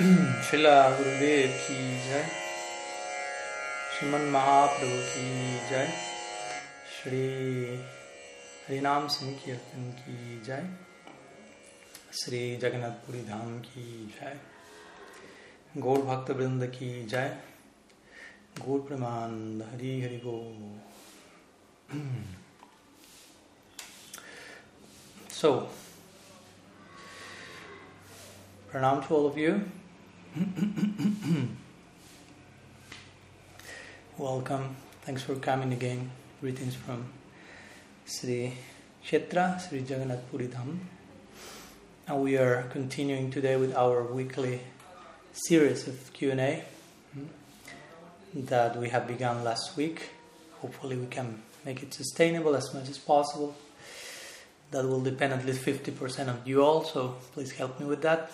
शिला गुरुदेव की जय। श्रीमन महाप्रभु की जय। श्री हरिनाम संकीर्तन की जय। श्री जगन्नाथपुरी धाम की जय। गौर भक्त वृंद की जय। गौर प्रमाण हरि हरि गो। So, pranam to all of you. Welcome. Thanks for coming again. Greetings from Sri Kshetra, Sri Jagannath Puri Dham. And we are continuing today with our weekly series of Q&A hmm, that we have begun last week. Hopefully we can make it sustainable as much as possible. That will depend at least 50% of you all, so please help me with that.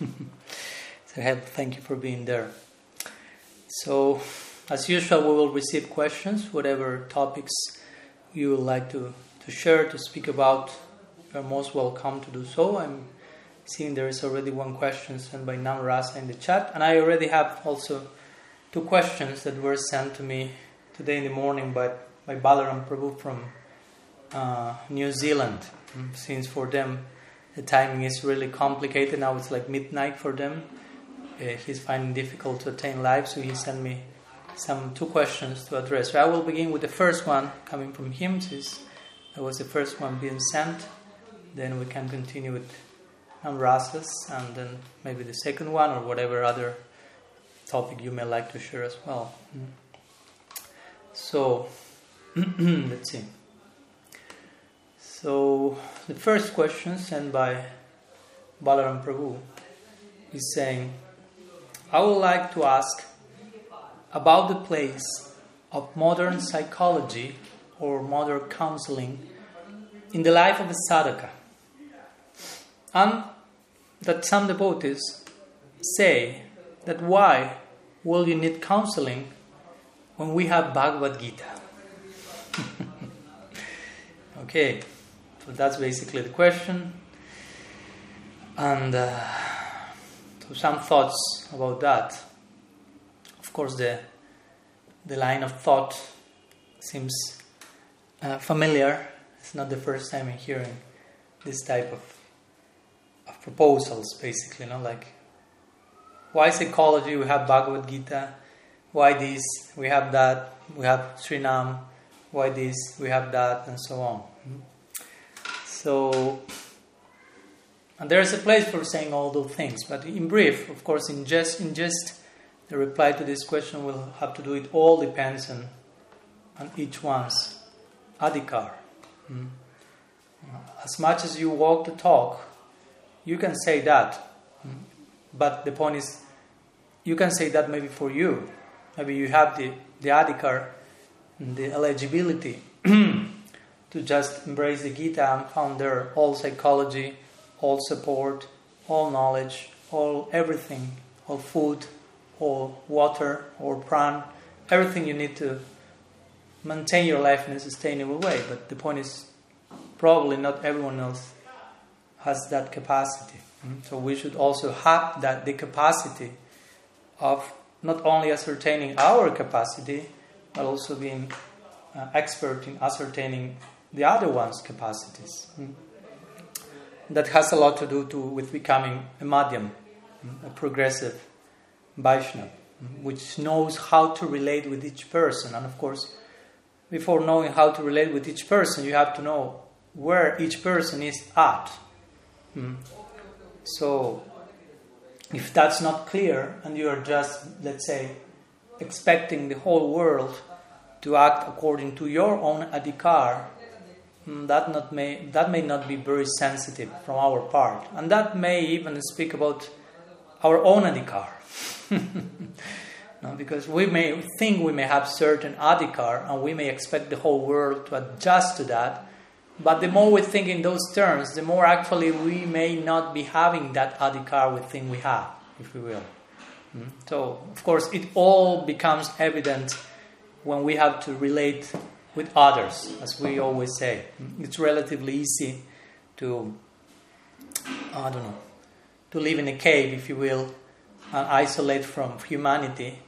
thank you for being there. So, as usual, we will receive questions, whatever topics you would like to, to share, to speak about. You're most welcome to do so. I'm seeing there is already one question sent by Nam Rasa in the chat, and I already have also two questions that were sent to me today in the morning by, by Balaram Prabhu from uh, New Zealand. Since for them the timing is really complicated now, it's like midnight for them. Uh, he's finding difficult to attain life, so he sent me some two questions to address. So I will begin with the first one coming from him, since that was the first one being sent. Then we can continue with Amrasas, and then maybe the second one or whatever other topic you may like to share as well. So let's see. So the first question sent by Balaram Prabhu is saying, I would like to ask about the place of modern psychology or modern counseling in the life of a sadhaka. And that some devotees say that why will you need counseling when we have Bhagavad Gita? okay, so that's basically the question. And uh, so some thoughts about that. Of course, the the line of thought seems uh, familiar. It's not the first time I'm hearing this type of of proposals. Basically, you know, like why psychology? We have Bhagavad Gita. Why this? We have that. We have Srinam. Why this? We have that, and so on. So, and there is a place for saying all those things, but in brief, of course, in just in just the reply to this question will have to do it all depends on on each one's adhikar. Mm. As much as you walk the talk, you can say that, mm. but the point is, you can say that maybe for you, maybe you have the the adhikar, the eligibility to just embrace the Gita and found there all psychology, all support, all knowledge, all everything, all food, all water, or pran, everything you need to maintain your life in a sustainable way. But the point is, probably not everyone else has that capacity. So we should also have that the capacity of not only ascertaining our capacity, but also being uh, expert in ascertaining the other one's capacities. Mm. That has a lot to do to, with becoming a madhyam, a progressive Vaishnava, which knows how to relate with each person. And of course, before knowing how to relate with each person, you have to know where each person is at. Hmm. So, if that's not clear and you are just, let's say, expecting the whole world to act according to your own adhikar, Mm, that not may that may not be very sensitive from our part, and that may even speak about our own adhikar. no, because we may think we may have certain adhikar, and we may expect the whole world to adjust to that. But the more we think in those terms, the more actually we may not be having that adhikar we think we have, if we will. Mm, so, of course, it all becomes evident when we have to relate with others, as we always say. It's relatively easy to, I don't know, to live in a cave, if you will, and isolate from humanity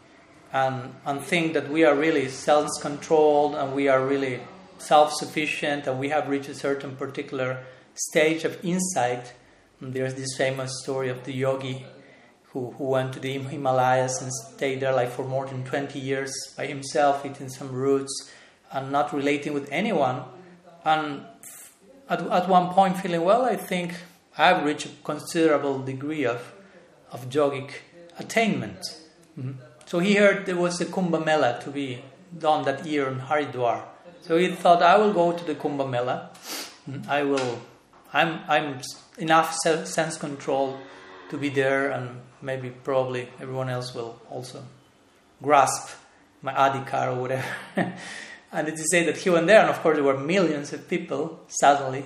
and, and think that we are really self controlled and we are really self sufficient and we have reached a certain particular stage of insight. And there's this famous story of the yogi who, who went to the Himalayas and stayed there like for more than 20 years by himself, eating some roots and not relating with anyone. And at, at one point, feeling, well, I think I've reached a considerable degree of, of yogic attainment. Mm-hmm. So he heard there was a Kumbh Mela to be done that year in Haridwar. So he thought, I will go to the Kumbh Mela. Mm-hmm. I will, I'm, I'm enough sense control to be there, and maybe probably everyone else will also grasp my adhikar or whatever. and to say that he went there, and of course there were millions of people suddenly.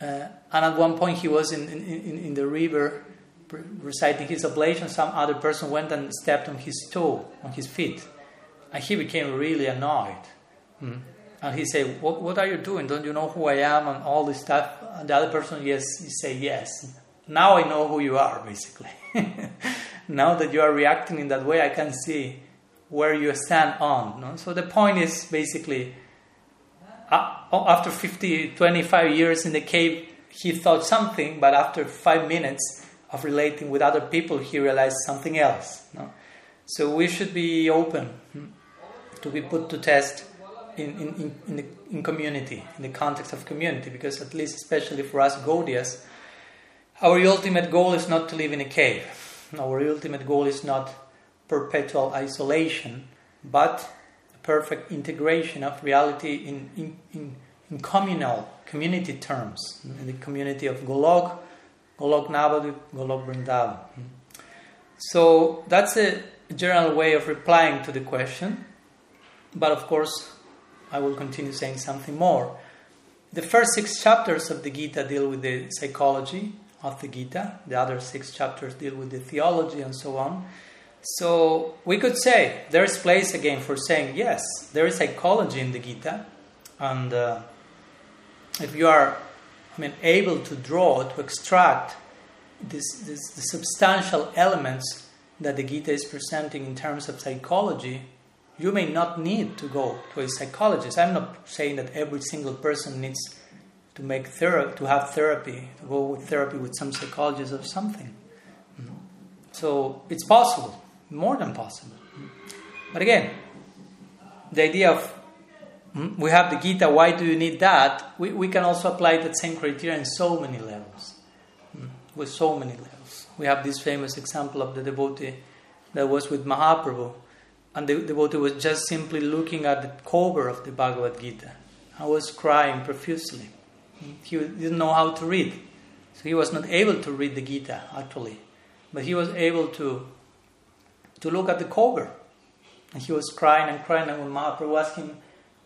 Uh, and at one point he was in, in, in the river reciting his oblation, some other person went and stepped on his toe, on his feet. And he became really annoyed. Mm. And he said, what, what are you doing? Don't you know who I am? And all this stuff. And the other person, yes, he said, yes. Now I know who you are, basically. now that you are reacting in that way, I can see where you stand on. No? So the point is basically, uh, after 50, 25 years in the cave, he thought something, but after five minutes, of relating with other people, he realized something else. No? So we should be open hmm, to be put to test in, in, in, the, in community, in the context of community, because at least, especially for us Gaudias, our ultimate goal is not to live in a cave. Our ultimate goal is not perpetual isolation, but a perfect integration of reality in, in, in, in communal community terms, in the community of Golok, Golok Navadvip, Golok Vrindavan. So that's a general way of replying to the question. But of course, I will continue saying something more. The first six chapters of the Gita deal with the psychology of the Gita, the other six chapters deal with the theology and so on. So we could say there is place again for saying yes, there is psychology in the Gita, and uh, if you are I mean, able to draw, to extract this, this, the substantial elements that the Gita is presenting in terms of psychology, you may not need to go to a psychologist. I'm not saying that every single person needs to make therapy, to have therapy, to go with therapy with some psychologist or something. So it's possible, more than possible. But again, the idea of Hmm? We have the Gita, why do you need that? We, we can also apply that same criteria in so many levels. Hmm? With so many levels. We have this famous example of the devotee that was with Mahaprabhu, and the devotee was just simply looking at the cover of the Bhagavad Gita. I was crying profusely. Hmm? He didn't know how to read. So he was not able to read the Gita, actually. But he was able to, to look at the cover. And he was crying and crying, and when Mahaprabhu asked him,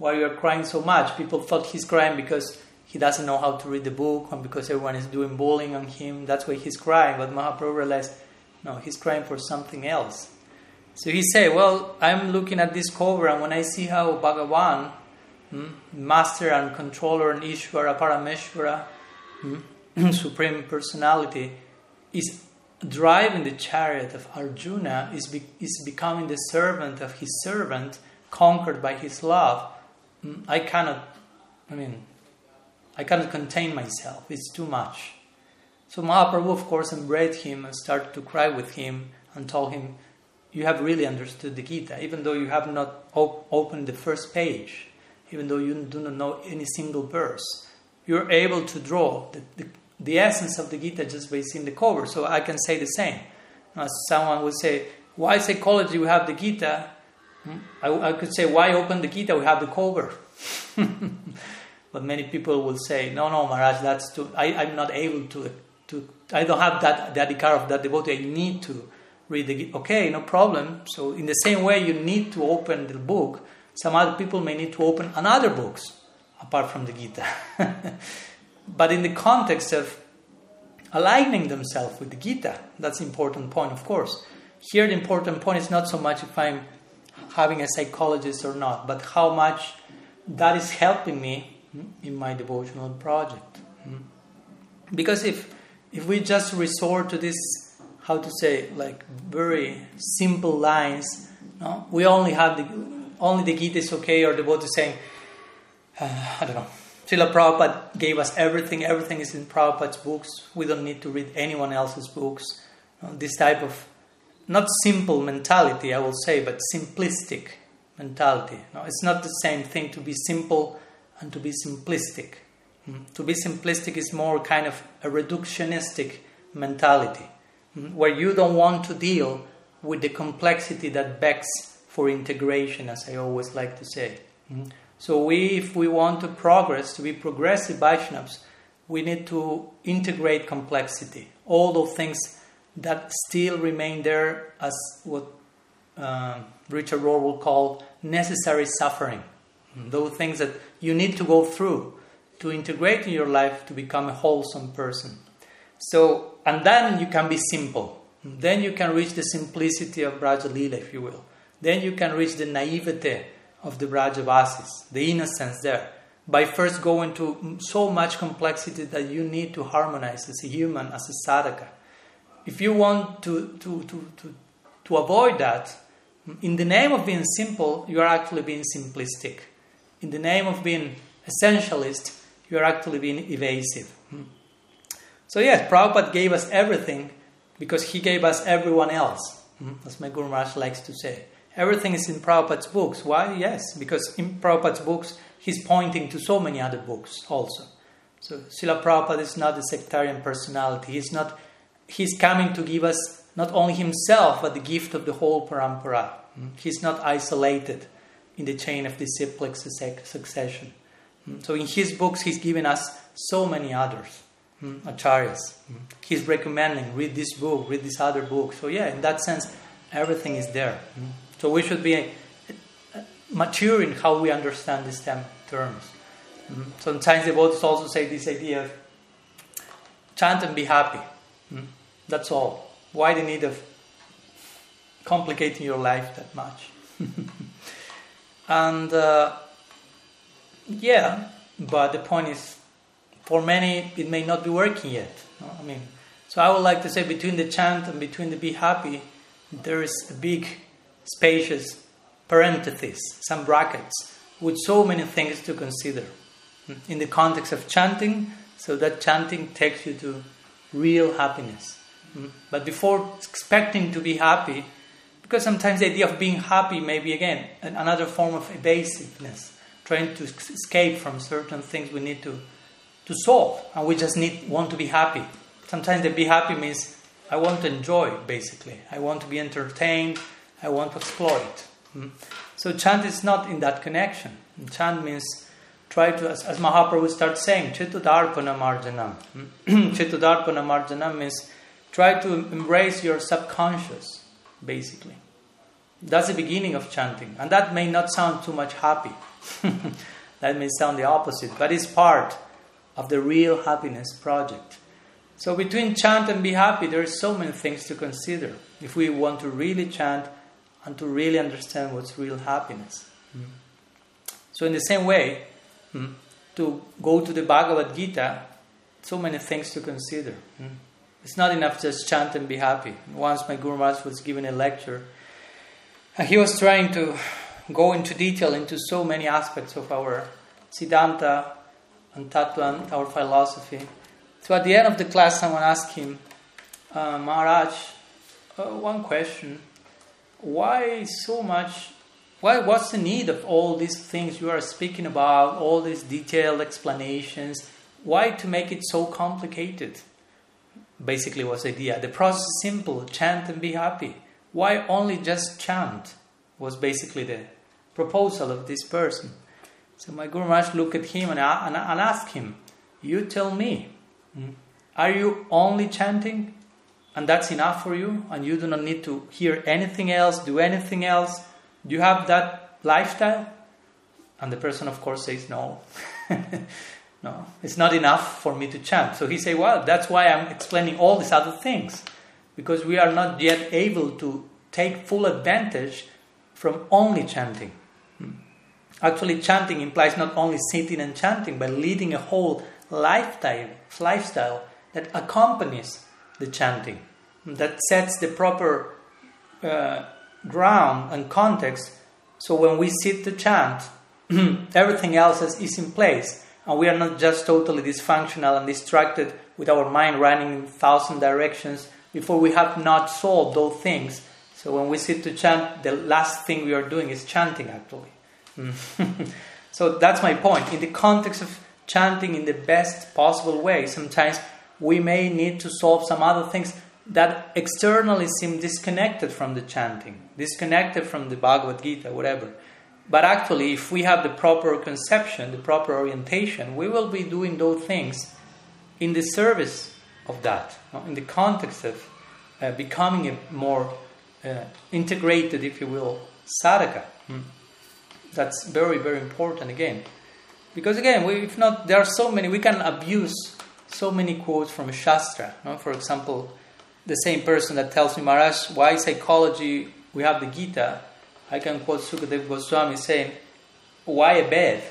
why you are crying so much. People thought he's crying because he doesn't know how to read the book and because everyone is doing bullying on him. That's why he's crying. But Mahaprabhu realized, no, he's crying for something else. So he said, well, I'm looking at this cover and when I see how Bhagavan, hmm, master and controller and Ishvara, Parameshvara, hmm, Supreme Personality, is driving the chariot of Arjuna, is, be, is becoming the servant of his servant, conquered by his love mm, I cannot, I mean, I cannot contain myself. It's too much. So Mahaprabhu, of course, embraced him and started to cry with him and told him, You have really understood the Gita, even though you have not op- opened the first page, even though you do not know any single verse. You're able to draw the, the, the essence of the Gita just by seeing the cover. So I can say the same. As someone would say, Why psychology we have the Gita? Hmm? I, I could say, why open the Gita? We have the cover. but many people will say, no, no, Maharaj, that's too. I, I'm not able to. to I don't have that the adhikar of that devotee. I need to read the Gita. Okay, no problem. So in the same way, you need to open the book. Some other people may need to open another books apart from the Gita. but in the context of aligning themselves with the Gita, that's important point, of course. Here, the important point is not so much if I'm having a psychologist or not, but how much that is helping me in my devotional project. Because if if we just resort to this how to say, like very simple lines. No? We only have the, only the Gita is okay, or the devotee saying, uh, I don't know, Srila Prabhupada gave us everything, everything is in Prabhupada's books, we don't need to read anyone else's books. this type of, not simple mentality, I will say, but simplistic mentality. No, it's not the same thing to be simple and to be simplistic. Mm. To be simplistic is more kind of a reductionistic mentality, mm. where you don't want to deal with the complexity that begs for integration, as I always like to say. Mm. So, we, if we want to progress, to be progressive Vaishnavas, we need to integrate complexity. All those things that still remain there as what uh, Richard Rohr will call necessary suffering. Those things that you need to go through to integrate in your life to become a wholesome person. So, and then you can be simple. Then you can reach the simplicity of Braja Lila, if you will. Then you can reach the naivete of the Brajavasis, the innocence there, by first going to so much complexity that you need to harmonize as a human, as a sadhaka. If you want to, to, to, to, to avoid that, in the name of being simple, you are actually being simplistic. In the name of being essentialist, you are actually being evasive. Hmm. So, yes, Prabhupada gave us everything because he gave us everyone else, hmm. as my Guru Maharaj likes to say. Everything is in Prabhupada's books. Why? Yes, because in Prabhupada's books, he's pointing to so many other books also. So, Srila Prabhupada is not a sectarian personality. He's not. He's coming to give us not only himself, but the gift of the whole parampara. Hmm? He's not isolated in the chain of disciplic succession. Hmm? So in his books, he's given us so many others, hmm? acharyas. He's recommending, read this book, read this other book. So yeah, in that sense, everything is there. So we should be uh, mature in how we understand these terms. Mm-hmm. Sometimes the devotees also say this idea of chant and be happy. Mm-hmm. That's all. Why the need of complicating your life that much? and uh, yeah, but the point is, for many, it may not be working yet. I mean, so I would like to say between the chant and between the be happy, there is a big, spacious parenthesis, some brackets, with so many things to consider. In the context of chanting, so that chanting takes you to real happiness. But before expecting to be happy, because sometimes the idea of being happy may be again another form of evasiveness, trying to escape from certain things we need to, to solve, and we just need want to be happy. Sometimes the be happy means I want to enjoy, basically. I want to be entertained. I want to exploit. Hmm. So chant is not in that connection. Chant means try to, as, as Mahaprabhu starts saying, Chetodarpana Marjanam. Hmm. Chetodarpana Marjanam means Try to embrace your subconscious, basically. That's the beginning of chanting. And that may not sound too much happy. that may sound the opposite, but it's part of the real happiness project. So, between chant and be happy, there are so many things to consider if we want to really chant and to really understand what's real happiness. Mm. So, in the same way, mm, to go to the Bhagavad Gita, so many things to consider. Mm. It's not enough just chant and be happy. Once my Guru Maharaj was giving a lecture, and he was trying to go into detail into so many aspects of our Siddhanta and Tattva and our philosophy. So at the end of the class, someone asked him, uh, Maharaj, uh, one question. Why so much? Why, what's the need of all these things you are speaking about, all these detailed explanations? Why to make it so complicated? basically was the idea. The process is simple chant and be happy. Why only just chant? Was basically the proposal of this person. So my Guru Maharaj looked at him and, and, and asked him, You tell me, hmm, are you only chanting and that's enough for you and you do not need to hear anything else, do anything else? Do you have that lifestyle? And the person, of course, says, No. No, it's not enough for me to chant. So he say, well, that's why I'm explaining all these other things, because we are not yet able to take full advantage from only chanting. Hmm. Actually, chanting implies not only sitting and chanting, but leading a whole lifestyle, lifestyle that accompanies the chanting. that sets the proper uh, ground and context. So when we sit to chant, everything else is, in place, and we are not just totally dysfunctional and distracted with our mind running in thousand directions before we have not solved those things. So when we sit to chant, the last thing we are doing is chanting actually. so that's my point. In the context of chanting in the best possible way, sometimes we may need to solve some other things that externally seem disconnected from the chanting, disconnected from the Bhagavad Gita, whatever. But actually, if we have the proper conception, the proper orientation, we will be doing those things in the service of that, in the context of uh, becoming a more uh, integrated, if you will, sadhaka. Hmm. That's very, very important again. Because again, we, if not, there are so many, we can abuse so many quotes from Shastra. No? For example, the same person that tells me, Maharaj, why psychology, we have the Gita, I can quote Sukadev Goswami saying, why a bed?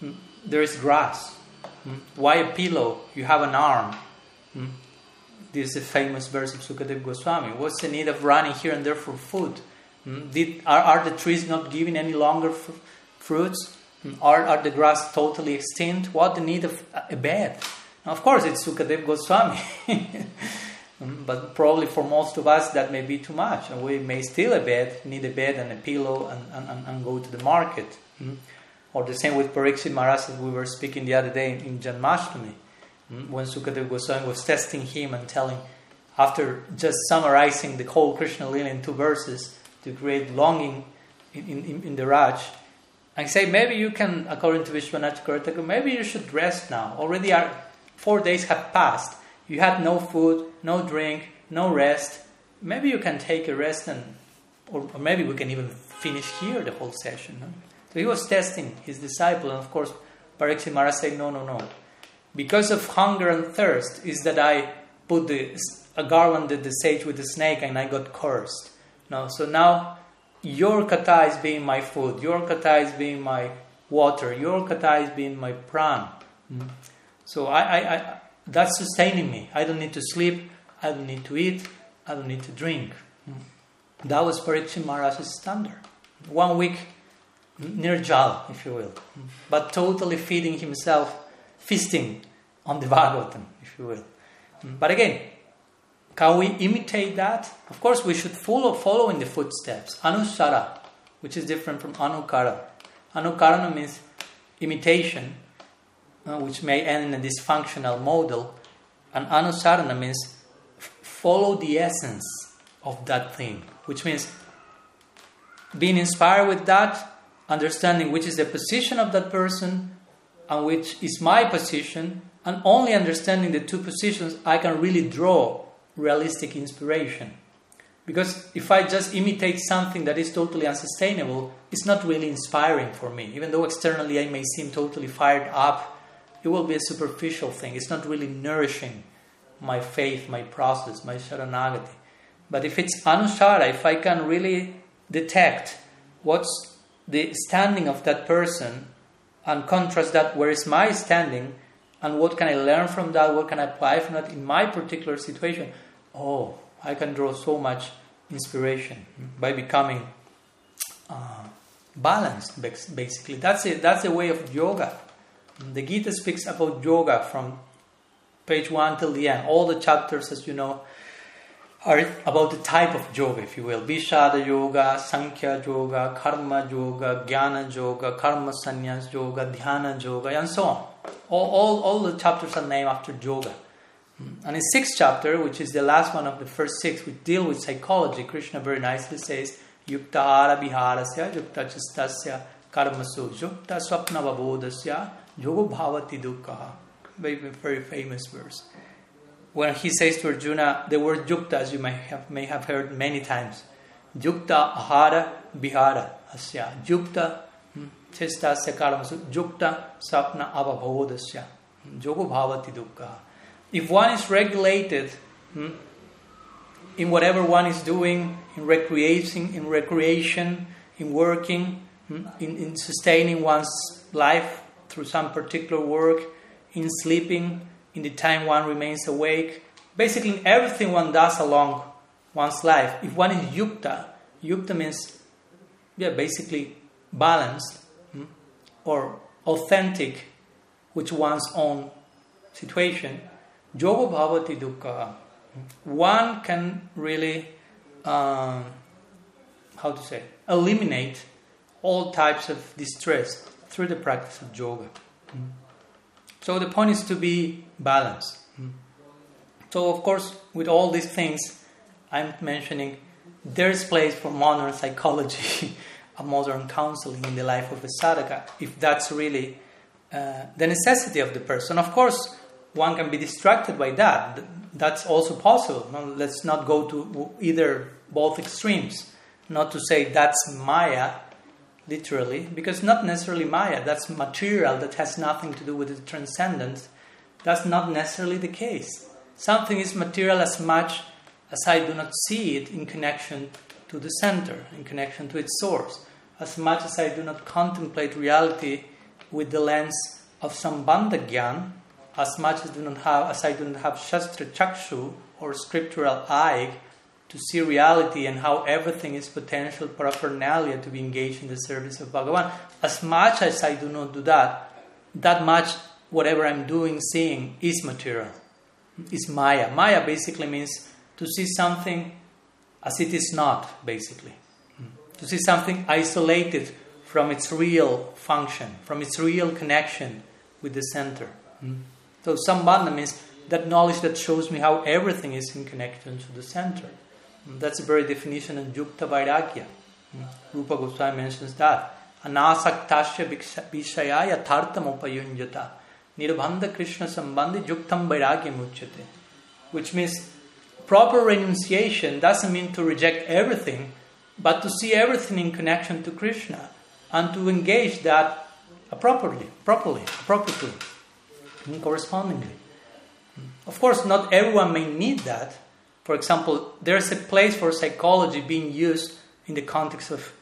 Hmm? There is grass. Hmm? Why a pillow? You have an arm. Hmm? This is a famous verse of Sukadev Goswami. What's the need of running here and there for food? Did, are, are the trees not giving any longer fruits? Are, are the grass totally extinct? What the need of a bed? Now, of course, it's Sukadev Goswami. but probably for most of us, that may be too much. And we may steal a bed, need a bed and a pillow, and, and, and go to the market. Mm? Or the same with Pariksit Maharaj, as we were speaking the other day in, in Janmashtami, mm? when Sukadev Goswami was testing him and telling, after just summarizing the whole Krishna Lila in two verses to create longing in, in, in the Raj, I say maybe you can, according to Vishwanath Chakravarti, maybe you should rest now. Already are, four days have passed you had no food, no drink, no rest. Maybe you can take a rest and, or, or maybe we can even finish here the whole session. No? So he was testing his disciple, and of course, Maharaj said, No, no, no. Because of hunger and thirst, is that I put the, a garlanded the sage with the snake and I got cursed. No, so now your katha is being my food, your katha is being my water, your katha is being my pran. Mm. So I, I, I, that's sustaining me. I don't need to sleep. I don't need to eat. I don't need to drink. That was Pariksit Maharaj's standard. One week nirjal, if you will, but totally feeding himself, feasting on the Bhagavatam, if you will. But again, can we imitate that? Of course, we should follow, follow in the footsteps. Anusara, which is different from anukara. Anukarana means imitation, uh, which may end in a dysfunctional model. And anusarana means follow the essence of that thing, which means being inspired with that, understanding which is the position of that person and which is my position, and only understanding the two positions, I can really draw realistic inspiration. Because if I just imitate something that is totally unsustainable, it's not really inspiring for me. Even though externally I may seem totally fired up it will be a superficial thing. It's not really nourishing my faith, my process, my sharanagati. But if it's anusara, if I can really detect what's the standing of that person and contrast that where is my standing and what can I learn from that, what can I apply from that in my particular situation, oh, I can draw so much inspiration by becoming uh, balanced, basically. That's it. That's the way of yoga. The Gita speaks about yoga from page 1 till the end. All the chapters, as you know, are about the type of yoga, if you will. Vishada yoga, Sankhya yoga, Karma yoga, Jnana yoga, Karma sannyas yoga, Dhyana yoga, and so on. All, all, all the chapters are named after yoga. Hmm. And in sixth chapter, which is the last one of the first six, we deal with psychology. Krishna very nicely says, Yukta ara viharasya, yukta chistasya, karmasu, yukta swapna Yoga Bhavati Dukkha. Very, very famous verse. When he says to Arjuna, the word yukta, as you may have, may have heard many times, yukta ahara bihara asya. Yukta hmm, chestasya karamasu. Yukta sapna avabhavodasya. Yoga Bhavati Dukkha. If one is regulated hmm, in whatever one is doing, in recreating, in recreation, in working, hmm, in, in sustaining one's life, through some particular work, in sleeping, in the time one remains awake, basically everything one does along one's life. If one is yukta, yukta means yeah, basically balanced hmm, or authentic with one's own situation. Yoga bhavati dukkha. One can really, um, how to say, eliminate all types of distress through the practice of yoga. Hmm. So the point is to be balanced. Hmm. So, of course, with all these things I'm mentioning, there's place for modern psychology, a modern counseling in the life of a sadhaka, if that's really uh, the necessity of the person. Of course, one can be distracted by that. That's also possible. Let's not go to either both extremes. Not to say that's Maya, literally, because not necessarily Maya. That's material that has nothing to do with the transcendence. That's not necessarily the case. Something is material as much as I do not see it in connection to the center, in connection to its source, as much as I do not contemplate reality with the lens of Sambandha Gyan, as much as, do not have, as I do not have Shastra Chakshu or scriptural eye to see reality and how everything is potential paraphernalia to be engaged in the service of Bhagavan. As much as I do not do that, that much whatever I'm doing, seeing is material, is Maya. Maya basically means to see something as it is not, basically. To see something isolated from its real function, from its real connection with the center. So, sambandha means that knowledge that shows me how everything is in connection to the center. That's the very definition of Yukta Vairagya. Rupa Goswami mentions that. Anasaktasya Vishaya Tartam Upayunjata. Nirbandha Krishna Sambandhi Yuktam Vairagya Muchyate. Which means proper renunciation doesn't mean to reject everything, but to see everything in connection to Krishna and to engage that properly, properly, appropriately, correspondingly. Of course, not everyone may need that. For example, there's a place for psychology being used in the context of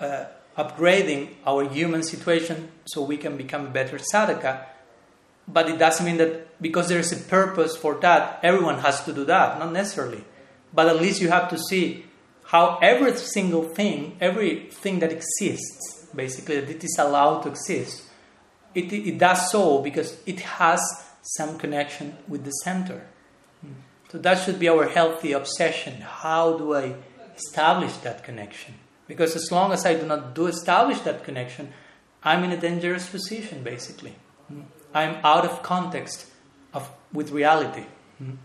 uh, upgrading our human situation so we can become better sadhaka but it doesn't mean that because there is a purpose for that, everyone has to do that. Not necessarily. But at least you have to see how every single thing, everything that exists, basically, that it is allowed to exist, it, it does so because it has some connection with the center. So that should be our healthy obsession. How do I establish that connection? Because as long as I do not do establish that connection, I'm in a dangerous position, basically. I'm out of context of, with reality. Hmm?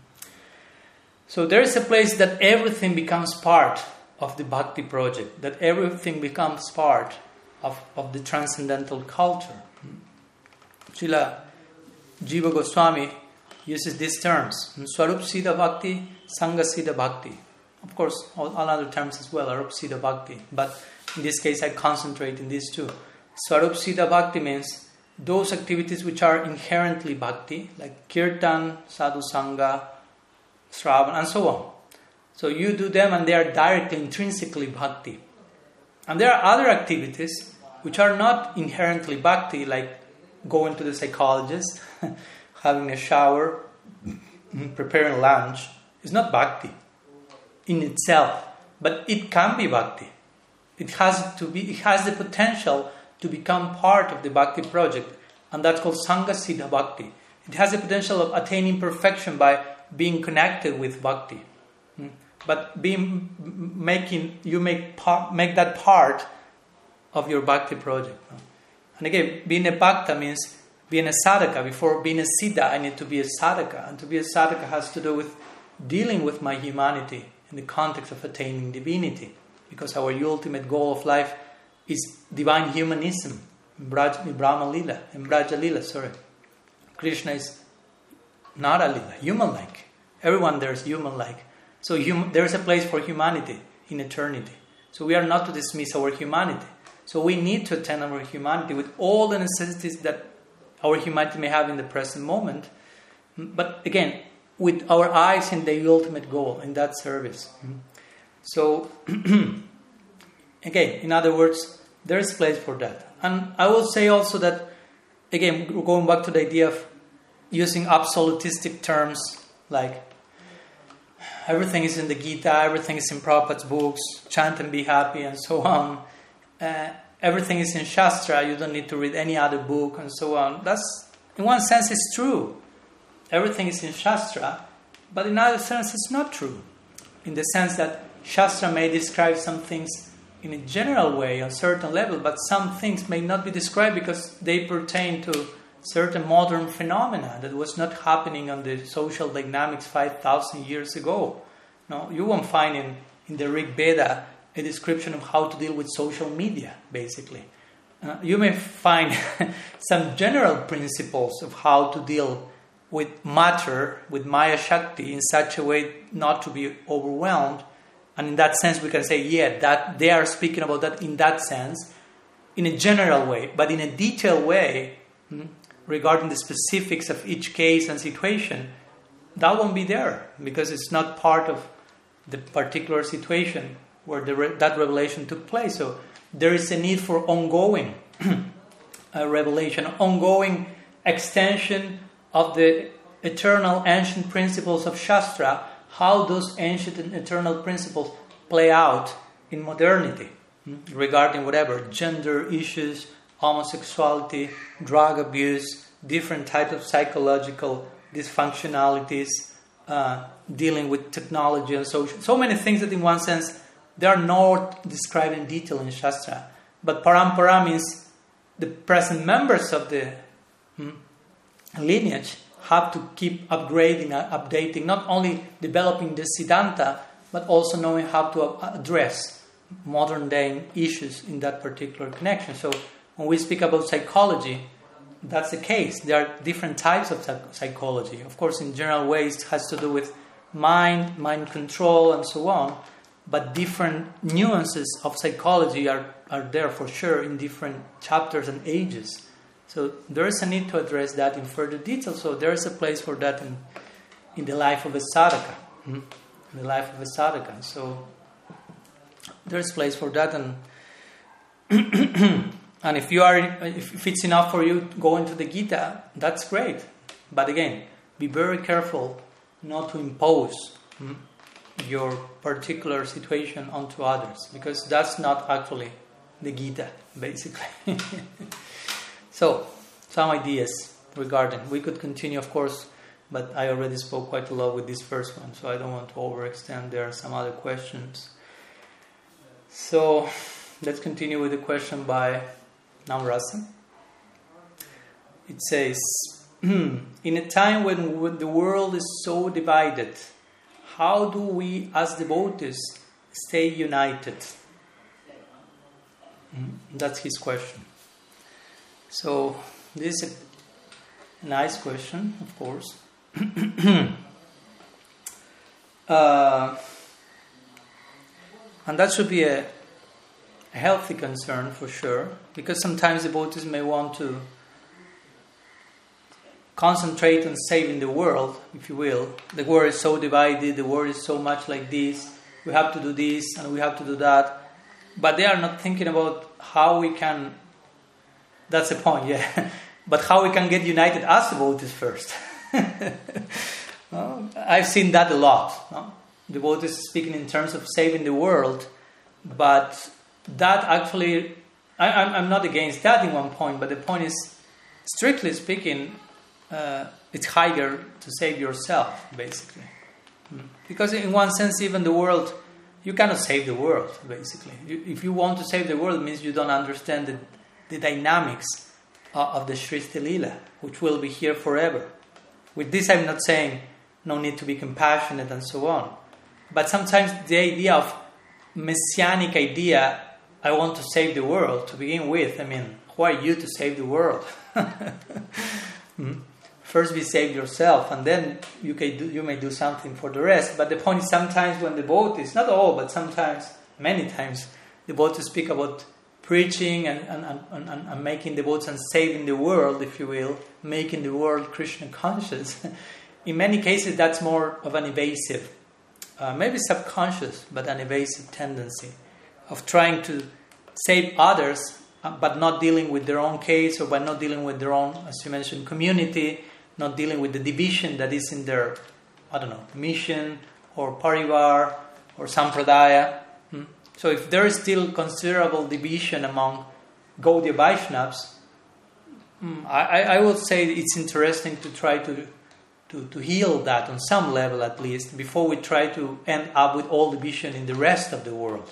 So there is a place that everything becomes part of the bhakti project, that everything becomes part of, of the transcendental culture. Hmm? Srila Jiva Goswami uses these terms Swarup Siddha Bhakti, Sangha Siddha Bhakti. Of course, all, all, other terms as well are Siddha Bhakti, but in this case I concentrate in these two. Swarup Siddha Bhakti means those activities which are inherently bhakti, like kirtan, sadhu sangha, sravan, and so on. So you do them and they are directly, intrinsically bhakti. And there are other activities which are not inherently bhakti, like going to the psychologist, having a shower, preparing lunch. is not bhakti in itself, but it can be bhakti. It has to be. It has the potential to become part of the Bhakti project, and that's called Sangha Siddha Bhakti. It has the potential of attaining perfection by being connected with Bhakti. Hmm? But being making you make make that part of your Bhakti project. And again, being a Bhakta means being a sadhaka. Before being a siddha, I need to be a sadhaka. And to be a sadhaka has to do with dealing with my humanity in the context of attaining divinity. Because our ultimate goal of life is divine humanism, Braj, Brahma Lila, and Braja Lila, sorry. Krishna is not a Lila, human like. Everyone there is human like. So hum, there is a place for humanity in eternity. So we are not to dismiss our humanity. So we need to attend our humanity with all the necessities that our humanity may have in the present moment. But again, with our eyes in the ultimate goal, in that service. So Again, in other words, there is place for that. And I will say also that, again, going back to the idea of using absolutistic terms like everything is in the Gita, everything is in Prabhupada's books, chant and be happy, and so on. Uh, everything is in Shastra, you don't need to read any other book, and so on. That's, in one sense, it's true. Everything is in Shastra, but in other sense, it's not true. In the sense that Shastra may describe some things in a general way, on a certain level, but some things may not be described because they pertain to certain modern phenomena that was not happening on the social dynamics 5,000 years ago. No, you won't find in, in the Rig Veda a description of how to deal with social media, basically. Uh, you may find some general principles of how to deal with matter, with Maya Shakti, in such a way not to be overwhelmed. And in that sense, we can say, yeah, that they are speaking about that in that sense, in a general way, but in a detailed way, hmm, regarding the specifics of each case and situation, that won't be there because it's not part of the particular situation where re- that revelation took place. So there is a need for ongoing uh, revelation, ongoing extension of the eternal ancient principles of Shastra, how those ancient and eternal principles play out in modernity hmm, regarding whatever gender issues, homosexuality, drug abuse, different types of psychological dysfunctionalities, uh, dealing with technology and social. So many things that, in one sense, they are not described in detail in Shastra. But parampara means the present members of the hmm, lineage have to keep upgrading, uh, updating, not only developing the Siddhanta, but also knowing how to address modern day issues in that particular connection. So when we speak about psychology, that's the case. There are different types of psychology. Of course, in general ways, it has to do with mind, mind control, and so on. But different nuances of psychology are, are there for sure in different chapters and ages. So there is a need to address that in further detail. So there is a place for that in, in the life of a sadhaka. Hmm? In the life of a sadhaka. So there's place for that and and if you are if it's enough for you to go into the Gita, that's great. But again, be very careful not to impose hmm, your particular situation onto others because that's not actually the Gita, basically. So, some ideas regarding. We could continue, of course, but I already spoke quite a lot with this first one, so I don't want to overextend. There are some other questions. So, let's continue with the question by Namrasan. It says, In a time when the world is so divided, how do we as devotees stay united? Hmm, that's his question. So, this is a nice question, of course. uh, and that should be a, healthy concern for sure, because sometimes the devotees may want to concentrate on saving the world, if you will. The world is so divided, the world is so much like this, we have to do this and we have to do that. But they are not thinking about how we can that's the point, yeah. but how we can get united as devotees first. I've seen that a lot. No? Devotees speaking in terms of saving the world, but that actually, I, am not against that in one point, but the point is, strictly speaking, uh, it's higher to save yourself, basically. Hmm. Because in one sense, even the world, you cannot save the world, basically. You, if you want to save the world, it means you don't understand the the dynamics of the Srishti Lila, which will be here forever. With this, I'm not saying no need to be compassionate and so on. But sometimes the idea of messianic idea, I want to save the world to begin with. I mean, who are you to save the world? Hmm? First, be saved yourself, and then you can do, you may do something for the rest. But the point is, sometimes when the boat is not all, but sometimes, many times, the boat to speak about preaching and, and, and, and, making the devotees and saving the world, if you will, making the world Krishna conscious, in many cases that's more of an evasive, uh, maybe subconscious, but an evasive tendency of trying to save others, uh, but not dealing with their own case or by not dealing with their own, as you mentioned, community, not dealing with the division that is in their, I don't know, mission or Parivar or Sampradaya. Hmm? So if there is still considerable division among Gaudiya Vaishnavas, hmm, I, I would say it's interesting to try to, to, to heal that on some level at least before we try to end up with all division in the rest of the world.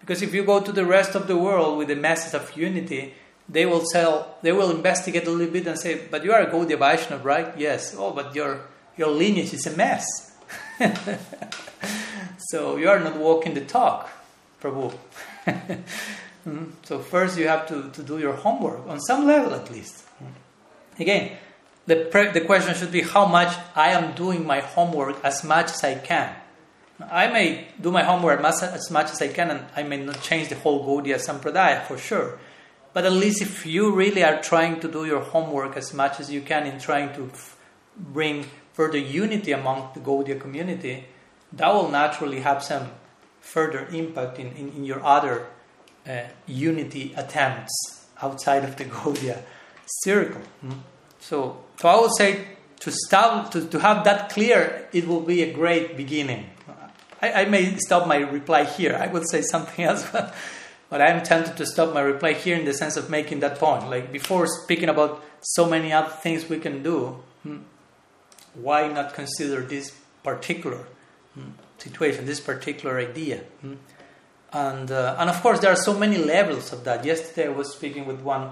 Because if you go to the rest of the world with the message of unity, they will tell, they will investigate a little bit and say, "But you are a Gaudiya Vaishnava, right? Yes. Oh, but your your lineage is a mess. so you are not walking the talk, Prabhu. mm-hmm. So first you have to, to do your homework on some level at least. Again, the pre- the question should be how much I am doing my homework as much as I can. I may do my homework as much as I can, and I may not change the whole Gaudiya Sampradaya for sure. But at least if you really are trying to do your homework as much as you can in trying to f- bring further unity among the Gaudiya community, that will naturally have some further impact in, in, in your other uh, unity attempts outside of the Gaudiya circle. Mm? So, so I would say to start to, to have that clear, it will be a great beginning. I, I may stop my reply here. I would say something else, but but I'm tempted to stop my reply here in the sense of making that point. Like before speaking about so many other things we can do, hmm, why not consider this particular hmm, situation, this particular idea? Hmm? And, uh, and of course, there are so many levels of that. Yesterday, I was speaking with one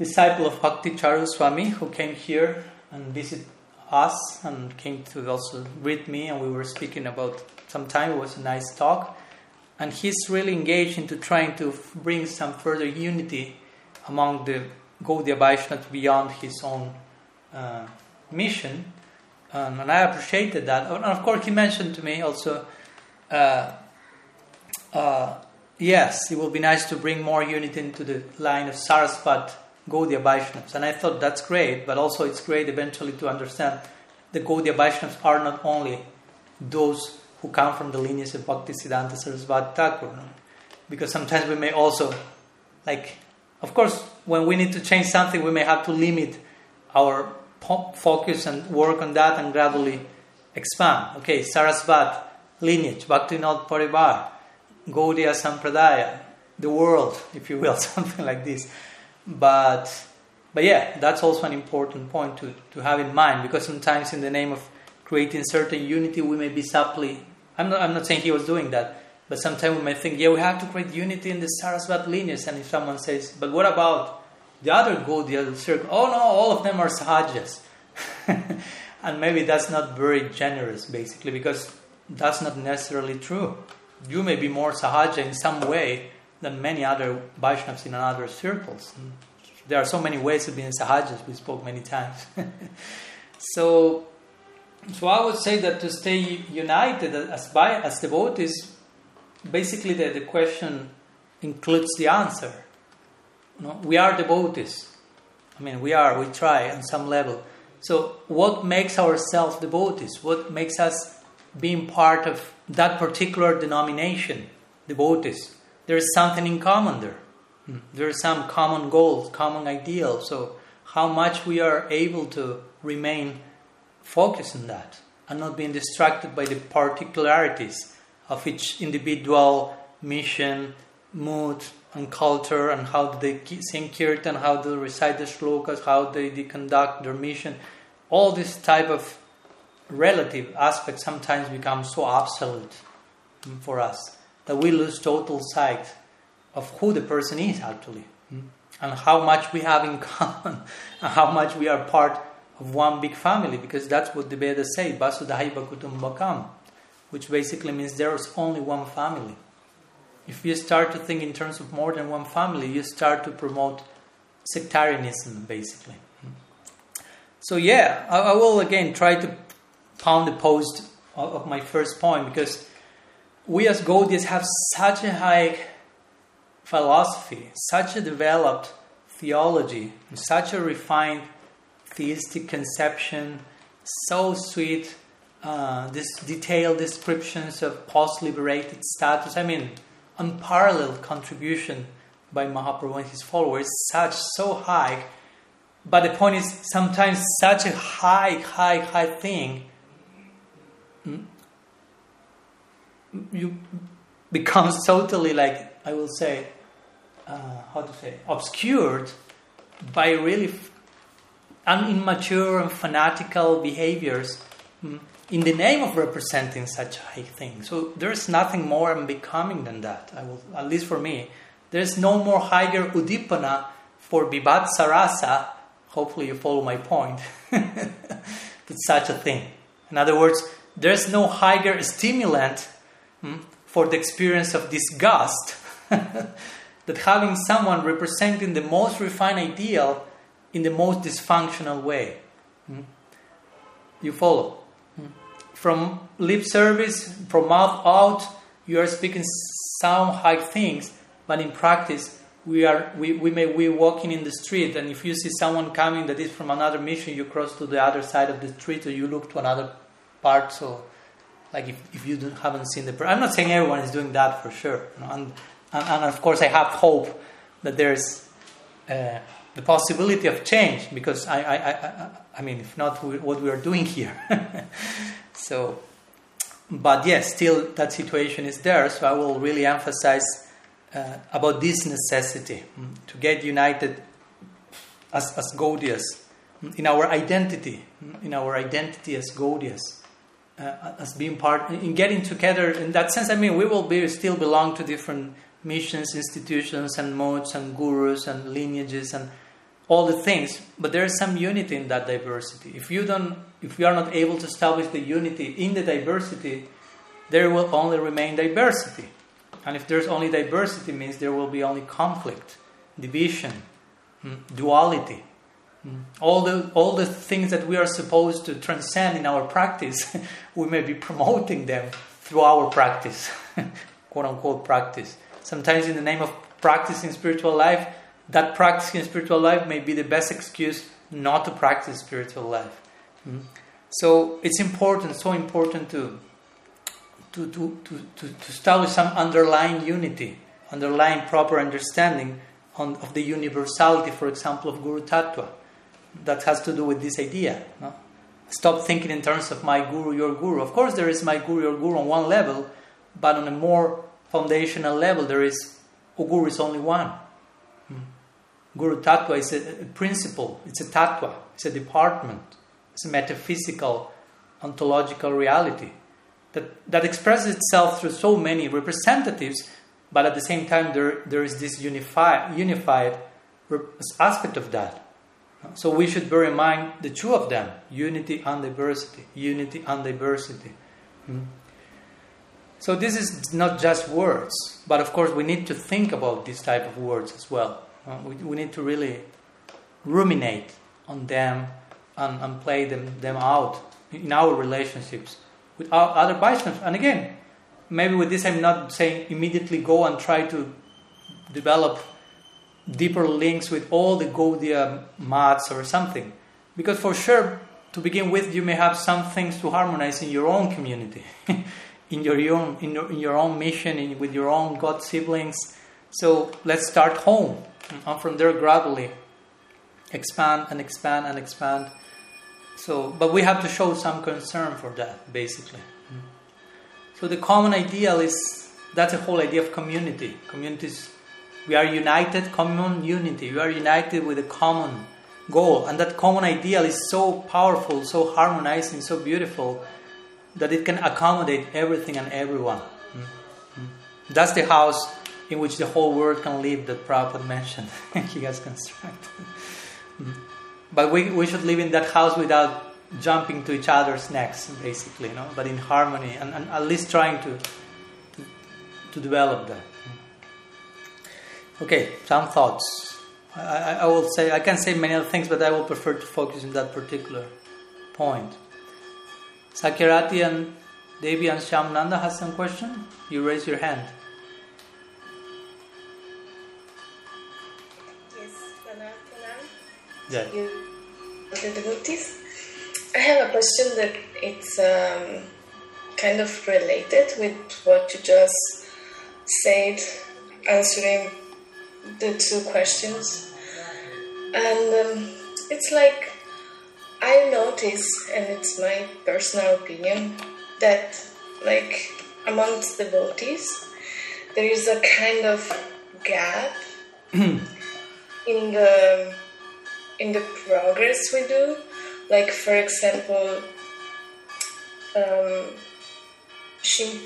disciple of Bhakti Charu Swami who came here and visited us and came to also greet me, and we were speaking about some time. It was a nice talk and he's really engaged into trying to bring some further unity among the Gaudiya Vaishnavas beyond his own uh, mission. Um, and I appreciated that. And of course, he mentioned to me also, uh, uh, yes, it will be nice to bring more unity into the line of Sarasvat Gaudiya Vaishnavas. And I thought that's great, but also it's great eventually to understand the Gaudiya Vaishnavas are not only those who come from the lineage of Bhakti Siddhanta Saraswati Thakur. Because sometimes we may also, like, of course, when we need to change something, we may have to limit our focus and work on that and gradually expand. Okay, Sarasvat lineage, Bhakti Bhaktivinoda Parivar, Gaudiya Sampradaya, the world, if you will, something like this. But, but yeah, that's also an important point to, to have in mind because sometimes in the name of creating certain unity, we may be subtly I'm not, I'm not saying he was doing that, but sometimes we might think, yeah, we have to create unity in the Sarasvat lineage. And if someone says, but what about the other good, the other circle? Oh no, all of them are sahajas. and maybe that's not very generous, basically, because that's not necessarily true. You may be more sahaja in some way than many other Vaishnavas in other circles. There are so many ways of being sahajas, we spoke many times. so so I would say that to stay united as by as devotees, basically the, the question includes the answer. You know, we are devotees. I mean, we are. We try on some level. So, what makes ourselves devotees? What makes us being part of that particular denomination, devotees? There is something in common there. Hmm. There are some common goals, common ideals. So, how much we are able to remain focus on that and not being distracted by the particularities of each individual mission, mood, and culture, and how they sing kirtan, how they recite the shlokas, how they, they conduct their mission. All this type of relative aspects sometimes become so absolute for us that we lose total sight of who the person is actually, hmm, and how much we have in common, and how much we are part of one big family because that's what the Vedas say, Vasudhaiva Kutumbakam, which basically means there is only one family. If you start to think in terms of more than one family, you start to promote sectarianism, basically. So, yeah, I, I will again try to pound the post of, of my first point because we as Gaudiyas have such a high philosophy, such a developed theology, such a refined theistic conception, so sweet, uh, this detailed descriptions of post-liberated status. I mean, unparalleled contribution by Mahaprabhu and his followers, such so high. But the point is, sometimes such a high, high, high thing, hmm, you becomes totally like I will say, uh, how to say, obscured by really f- immature and fanatical behaviors mm, in the name of representing such high things. So there's nothing more unbecoming than that. I will, at least for me, there's no more higher udipana for Vibhatsa Rasa. Hopefully, you follow my point. That's such a thing. In other words, there's no higher stimulant hmm, for the experience of disgust that having someone representing the most refined ideal in the most dysfunctional way. Hmm. You follow? Hmm. From lip service, from mouth out, you are speaking some high things, but in practice, we are we, we may be walking in the street and if you see someone coming that is from another mission you cross to the other side of the street or you look to another part so like if, if you haven't seen the i'm not saying everyone is doing that for sure you know, and, and, and, of course i have hope that there's uh, the possibility of change because I, I, I, I mean if not what we are doing here so but yes still that situation is there so i will really emphasize uh, about this necessity mm, to get united as, as Gaudias mm, in our identity, mm, in our identity as Gaudias, uh, as being part, in getting together. In that sense, I mean, we will be still belong to different missions, institutions, and modes, and gurus, and lineages, and all the things. But there is some unity in that diversity. If you don't, if you are not able to establish the unity in the diversity, there will only remain diversity. And if there's only diversity, means there will be only conflict, division, hmm, duality. Hmm. All the, all the things that we are supposed to transcend in our practice, we may be promoting them through our practice, quote unquote practice. Sometimes, in the name of practicing spiritual life, that practicing spiritual life may be the best excuse not to practice spiritual life. Hmm. So, it's important, so important to to, to, to, to, establish some underlying unity, underlying proper understanding on, of the universality, for example, of Guru Tattva. That has to do with this idea. No? Stop thinking in terms of my guru, your guru. Of course, there is my guru, your guru on one level, but on a more foundational level, there is a guru is only one. Hmm. Guru Tattva is a, principle, it's a tattva, it's a department, it's a metaphysical, ontological reality that, that expresses itself through so many representatives, but at the same time, there, there is this unified, unified aspect of that. So we should bear in mind the two of them unity and diversity. Unity and diversity. Hmm? So this is not just words, but of course we need to think about this type of words as well. Uh, we, we need to really ruminate on them and, and play them, them out in our relationships with our other Vaishnavas. And again, maybe with this I'm not saying immediately go and try to develop deeper links with all the Gaudiya mats or something. Because for sure, to begin with, you may have some things to harmonize in your own community, in your own in your, in your own mission, in, with your own God siblings. So let's start home, and from there gradually expand and expand and expand so, but we have to show some concern for that, basically. So the common ideal is that's the whole idea of community. Communities, we are united, common unity. We are united with a common goal, and that common ideal is so powerful, so harmonizing, so beautiful that it can accommodate everything and everyone. Hmm? Hmm? That's the house in which the whole world can live that Prabhupada mentioned. he has constructed. Hmm? But we, we should live in that house without jumping to each other's necks, basically, you know, but in harmony and, and at least trying to, to, to develop that. Okay, some thoughts. I, I, will say, I can say many other things, but I will prefer to focus on that particular point. Sakirati and Devi and Shyamnanda has some question? You raise your hand. Yes. Yeah. You, the devotees. I have a question that it's um, kind of related with what you just said, answering the two questions. And um, it's like I notice, and it's my personal opinion, that like amongst devotees, there is a kind of gap in the in the progress we do. Like for example, um, Shin,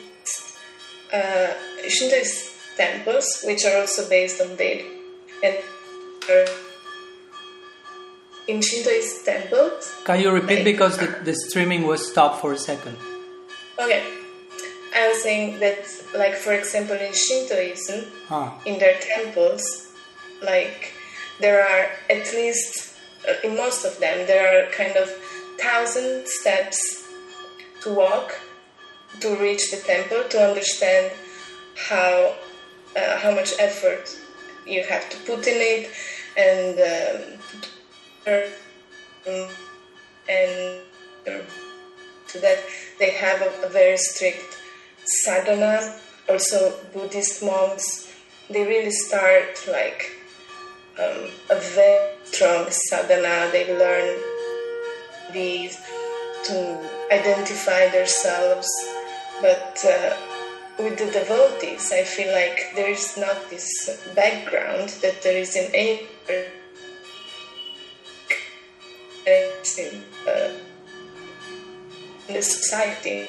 uh, Shintoist temples, which are also based on Vedic and in Shintoist temples. Can you repeat like, because the, the streaming was stopped for a second? Okay. I was saying that, like, for example, in Shintoism, ah. in their temples, like, there are at least, uh, in most of them, there are kind of thousand steps to walk to reach the temple to understand how uh, how much effort you have to put in it and um, and so that they have a, a, very strict sadhana. Also buddhist monks they really start like um, a very strong sadhana. They learn these to identify themselves. But uh, with the devotees, I feel like there is not this background that there is in any in, uh, in the society.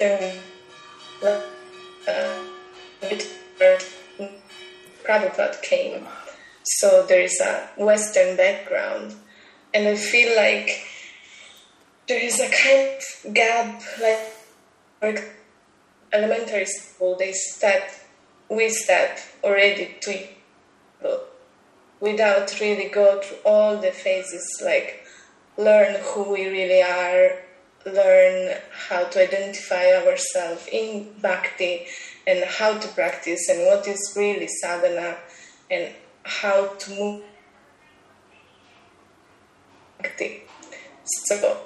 Uh, Prabhupada came, so there is a Western background, and I feel like there is a kind of gap, like elementary school, they start, we step already to without really go through all the phases, like learn who we really are, learn how to identify ourselves in bhakti, and how to practice, and what is really sadhana, and how to move bhakti. So,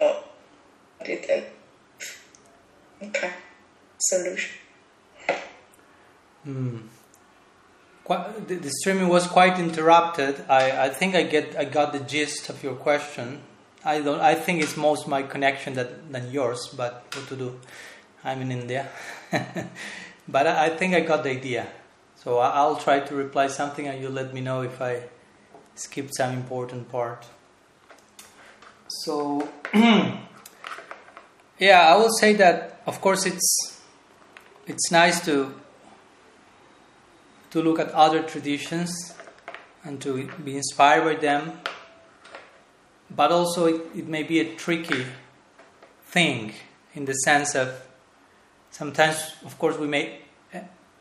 oh, didn't Okay. Solution. Hmm. Quite, the, the, streaming was quite interrupted. I, I think I get I got the gist of your question. I don't. I think it's most my connection that, than yours. But what to do? I'm in India. but I, I, think I got the idea. So I, I'll try to reply something, and you let me know if I skipped some important part. So yeah, I will say that of course it's it's nice to to look at other traditions and to be inspired by them but also it, it may be a tricky thing in the sense of sometimes of course we may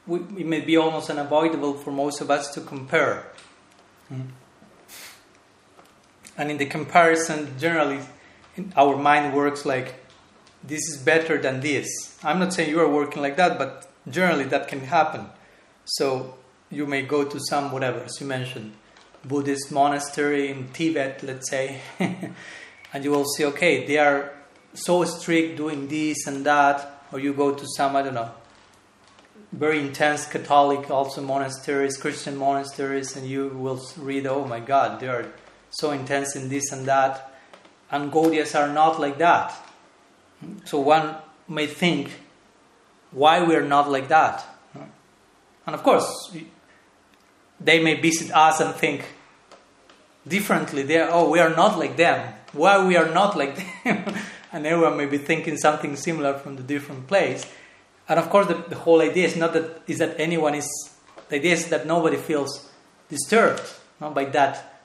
we, it may be almost unavoidable for most of us to compare mm. and in the comparison generally our mind works like this is better than this. I'm not saying you are working like that, but generally that can happen. So you may go to some, whatever, as you mentioned, Buddhist monastery in Tibet, let's say, and you will see, okay, they are so strict doing this and that, or you go to some, I don't know, very intense Catholic also monasteries, Christian monasteries, and you will read, oh my God, they are so intense in this and that. And Gaudiyas are not like that. So one may think why we are not like that. And of course, they may visit us and think differently. They are, oh, we are not like them. Why we are not like them? and everyone may be thinking something similar from the different place. And of course, the, the whole idea is not that is that anyone is. The idea is that nobody feels disturbed not by that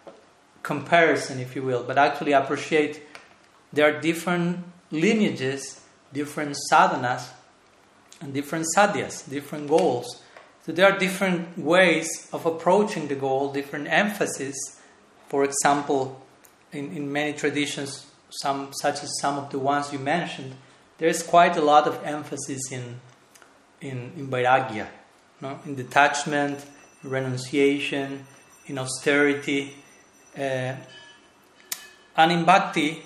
comparison, if you will, but actually appreciate there are different lineages, different sadhanas, and different sadhyas, different goals. So there are different ways of approaching the goal, different emphasis. For example, in, in many traditions, some such as some of the ones you mentioned, there is quite a lot of emphasis in in, in vairagya, no? in detachment, renunciation, in austerity. Uh, and in bhakti,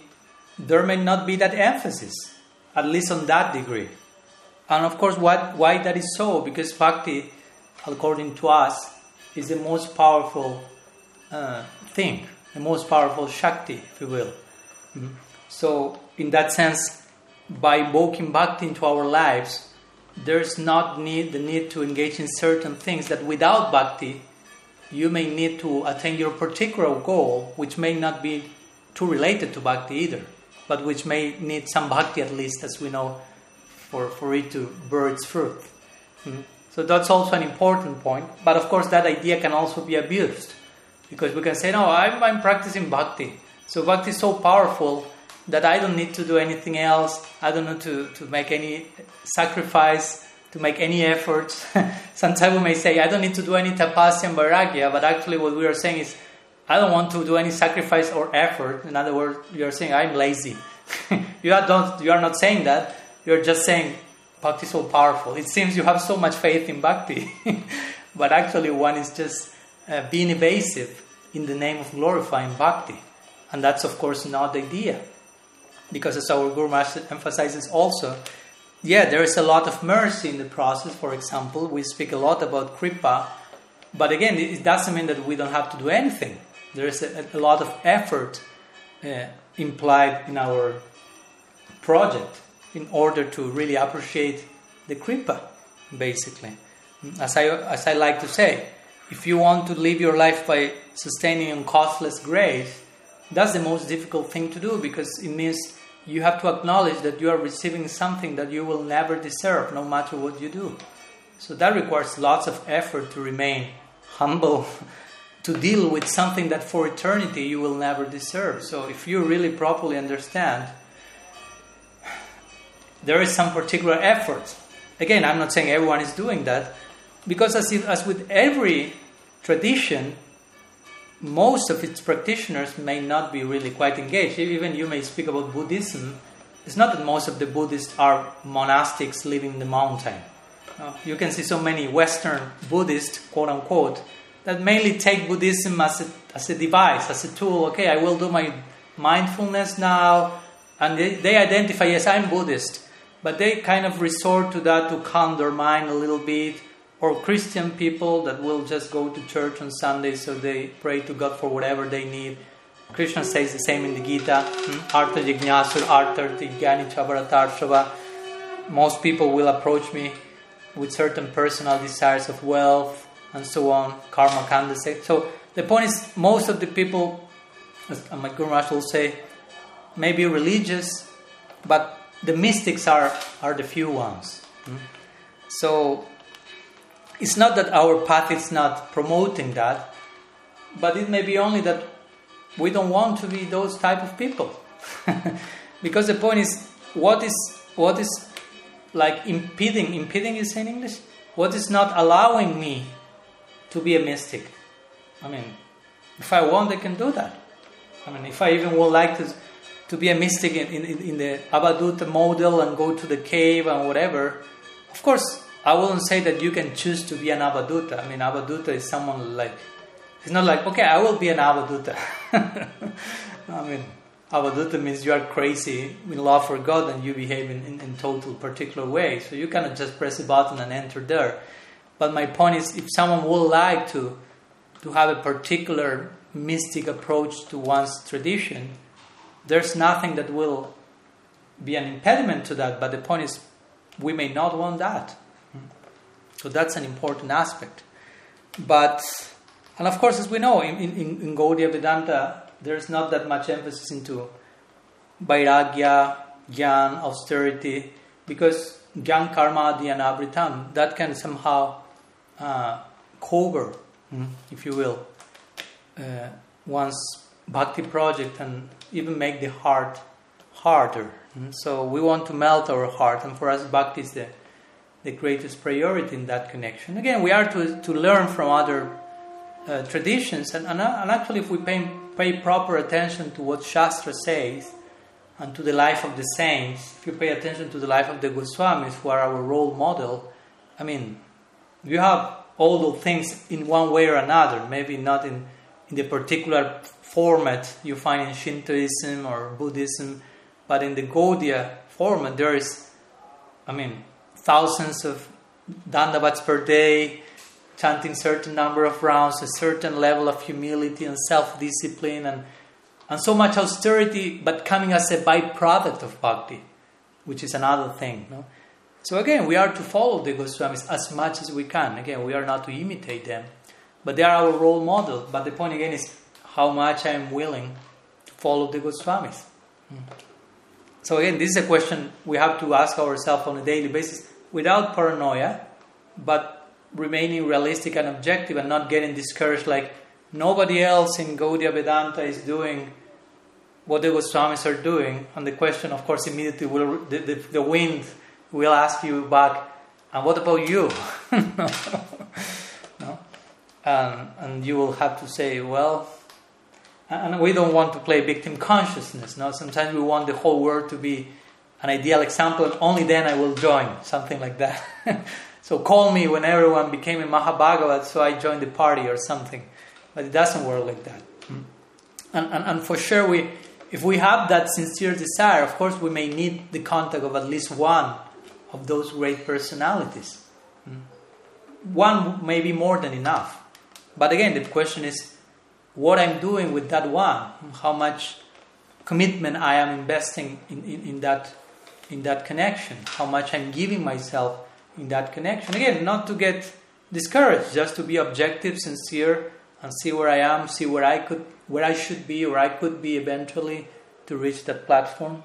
there may not be that emphasis, at least on that degree. And of course, what, why that is so? Because bhakti, according to us, is the most powerful uh, thing, the most powerful shakti, if you will. Mm-hmm. So, in that sense, by invoking bhakti into our lives, there's not need the need to engage in certain things that without bhakti you may need to attain your particular goal, which may not be too related to bhakti either, but which may need some bhakti at least, as we know, for, for it to bear its fruit. Hmm? So that's also an important point. But of course, that idea can also be abused because we can say, no, I'm, I'm practicing bhakti. So bhakti is so powerful that I don't need to do anything else. I don't need to, to make any sacrifice, to make any efforts. Sometimes we may say, I don't need to do any tapasya and vairagya, but actually what we are saying is, I don't want to do any sacrifice or effort. In other words, you are saying, I'm lazy. you, are don't, you are not saying that. You're just saying, bhakti is so powerful. It seems you have so much faith in bhakti. but actually, one is just uh, being evasive in the name of glorifying bhakti. And that's, of course, not the idea because as our Guru Master emphasizes also, yeah, there is a lot of mercy in the process. For example, we speak a lot about kripa, but again, it doesn't mean that we don't have to do anything. There is a, a lot of effort uh, implied in our project in order to really appreciate the kripa, basically. As I, as I like to say, if you want to live your life by sustaining on costless grace, that's the most difficult thing to do because it means you have to acknowledge that you are receiving something that you will never deserve no matter what you do. So that requires lots of effort to remain humble, to deal with something that for eternity you will never deserve. So if you really properly understand, there is some particular effort. Again, I'm not saying everyone is doing that, because as, if, as with every tradition, most of its practitioners may not be really quite engaged. Even you may speak about Buddhism. It's not that most of the Buddhists are monastics living in the mountain. Uh, you can see so many Western Buddhists, quote unquote, that mainly take Buddhism as a, as a device, as a tool. Okay, I will do my mindfulness now. And they, they identify, yes, I'm Buddhist. But they kind of resort to that to calm their mind a little bit or Christian people that will just go to church on Sunday so they pray to God for whatever they need. Krishna says the same in the Gita. Hmm? Artha Jignasur, Artha Tigyani Chabaratarshava. Most people will approach me with certain personal desires of wealth and so on. Karma kanda So the point is, most of the people, as my Guru Maharaj will say, may be religious, but the mystics are, are the few ones. Hmm? So it's not that our path is not promoting that, but it may be only that we don't want to be those type of people. because the point is, what is what is like impeding? Impeding is in English. What is not allowing me to be a mystic? I mean, if I want, I can do that. I mean, if I even would like to to be a mystic in, in, in the Avadhuta model and go to the cave and whatever, of course, I wouldn't say that you can choose to be an Avadhuta. I mean, Avadhuta is someone like, it's not like, okay, I will be an Avadhuta. I mean, Avadhuta means you are crazy in love for God and you behave in, in, in total particular way. So you cannot just press a button and enter there. But my point is, if someone would like to, to have a particular mystic approach to one's tradition, there's nothing that will be an impediment to that. But the point is, we may not want that. So that's an important aspect. But, and of course, as we know, in, in, in Gaudiya Vedanta, there's not that much emphasis into vairagya, jnana, austerity, because jnana karma abritam, that can somehow uh, cover, mm, if you will, uh, one's bhakti project and even make the heart harder. Mm. So we want to melt our heart, and for us, bhakti is the the greatest priority in that connection. Again, we are to, to learn from other uh, traditions, and, and, and, actually, if we pay, pay proper attention to what Shastra says and to the life of the saints, if you pay attention to the life of the Goswamis, who are our role model, I mean, you have all those things in one way or another, maybe not in, in the particular format you find in Shintoism or Buddhism, but in the Gaudiya format, there is, I mean, thousands of dandavats per day, chanting certain number of rounds, a certain level of humility and self-discipline, and, and so much austerity, but coming as a byproduct of bhakti. which is another thing. No? So again, we are to follow the Goswamis as much as we can. Again, we are not to imitate them, but they are our role model. But the point again is how much I am willing to follow the Goswamis. Hmm. So again, this is a question we have to ask ourselves on a daily basis without paranoia, but remaining realistic and objective and not getting discouraged like nobody else in Gaudiya Vedanta is doing what the Goswamis are doing. And the question, of course, immediately will the, the, the wind will ask you back, and what about you? no? And, and you will have to say, well, and we don't want to play victim consciousness. No, sometimes we want the whole world to be an ideal example, and only then I will join something like that. so call me when everyone became a Mahabhagavat, so I joined the party or something. But it doesn't work like that. Hmm. And, and, and for sure, we, if we have that sincere desire, of course, we may need the contact of at least one of those great personalities. Hmm. One may be more than enough. But again, the question is what I'm doing with that one, how much commitment I am investing in, in, in, that, in that connection, how much I'm giving myself in that connection. Again, not to get discouraged, just to be objective, sincere, and see where I am, see where I could, where I should be, or I could be eventually to reach that platform,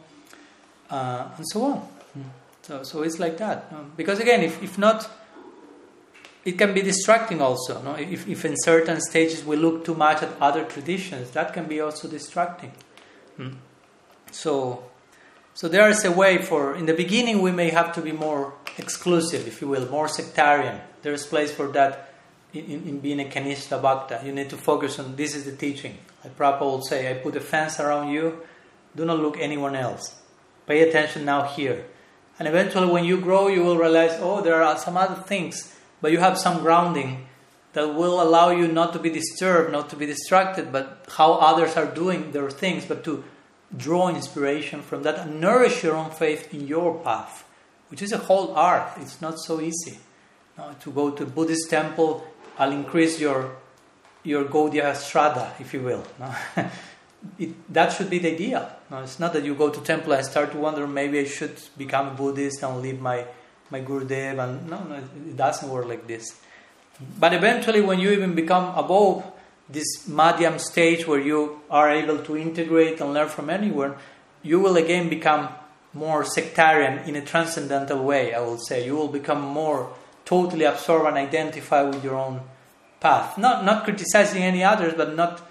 uh, and so on. So, so it's like that. Because again, if, if not, it can be distracting also. No? If, if in certain stages we look too much at other traditions, that can be also distracting. Hmm? So, so there is a way for, in the beginning, we may have to be more exclusive, if you will, more sectarian. There is place for that in, in being a Kanishta Bhakta. You need to focus on this is the teaching. Like Prabhupada would say, I put a fence around you, do not look anyone else. Pay attention now here. And eventually, when you grow, you will realize, oh, there are some other things but you have some grounding that will allow you not to be disturbed, not to be distracted, but how others are doing their things, but to draw inspiration from that and nourish your own faith in your path, which is a whole art. It's not so easy. to go to a Buddhist temple, I'll increase your your Gaudiya Shraddha, if you will. it, that should be the idea. It's not that you go to temple and start to wonder maybe I should become a Buddhist and leave my my Gurudev, and no, no, it doesn't work like this. But eventually, when you even become above this madhyam stage where you are able to integrate and learn from anywhere, you will again become more sectarian in a transcendental way, I will say. You will become more totally absorbed and identify with your own path. Not, not criticizing any others, but not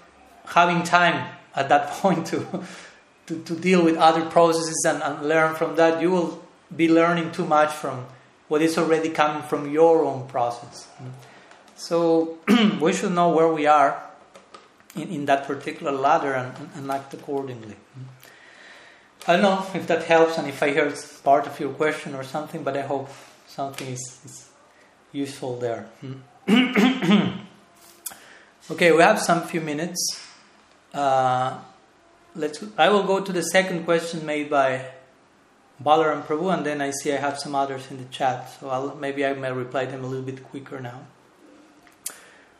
having time at that point to, to, to deal with other processes and, and learn from that. You will be learning too much from what is already coming from your own process. So we should know where we are in, in that particular ladder and, and, act accordingly. I don't know if that helps and if I heard part of your question or something, but I hope something is, is useful there. okay, we have some few minutes. Uh, let's. I will go to the second question made by Balaram Prabhu, and then I see I have some others in the chat, so I'll, maybe I may reply them a little bit quicker now.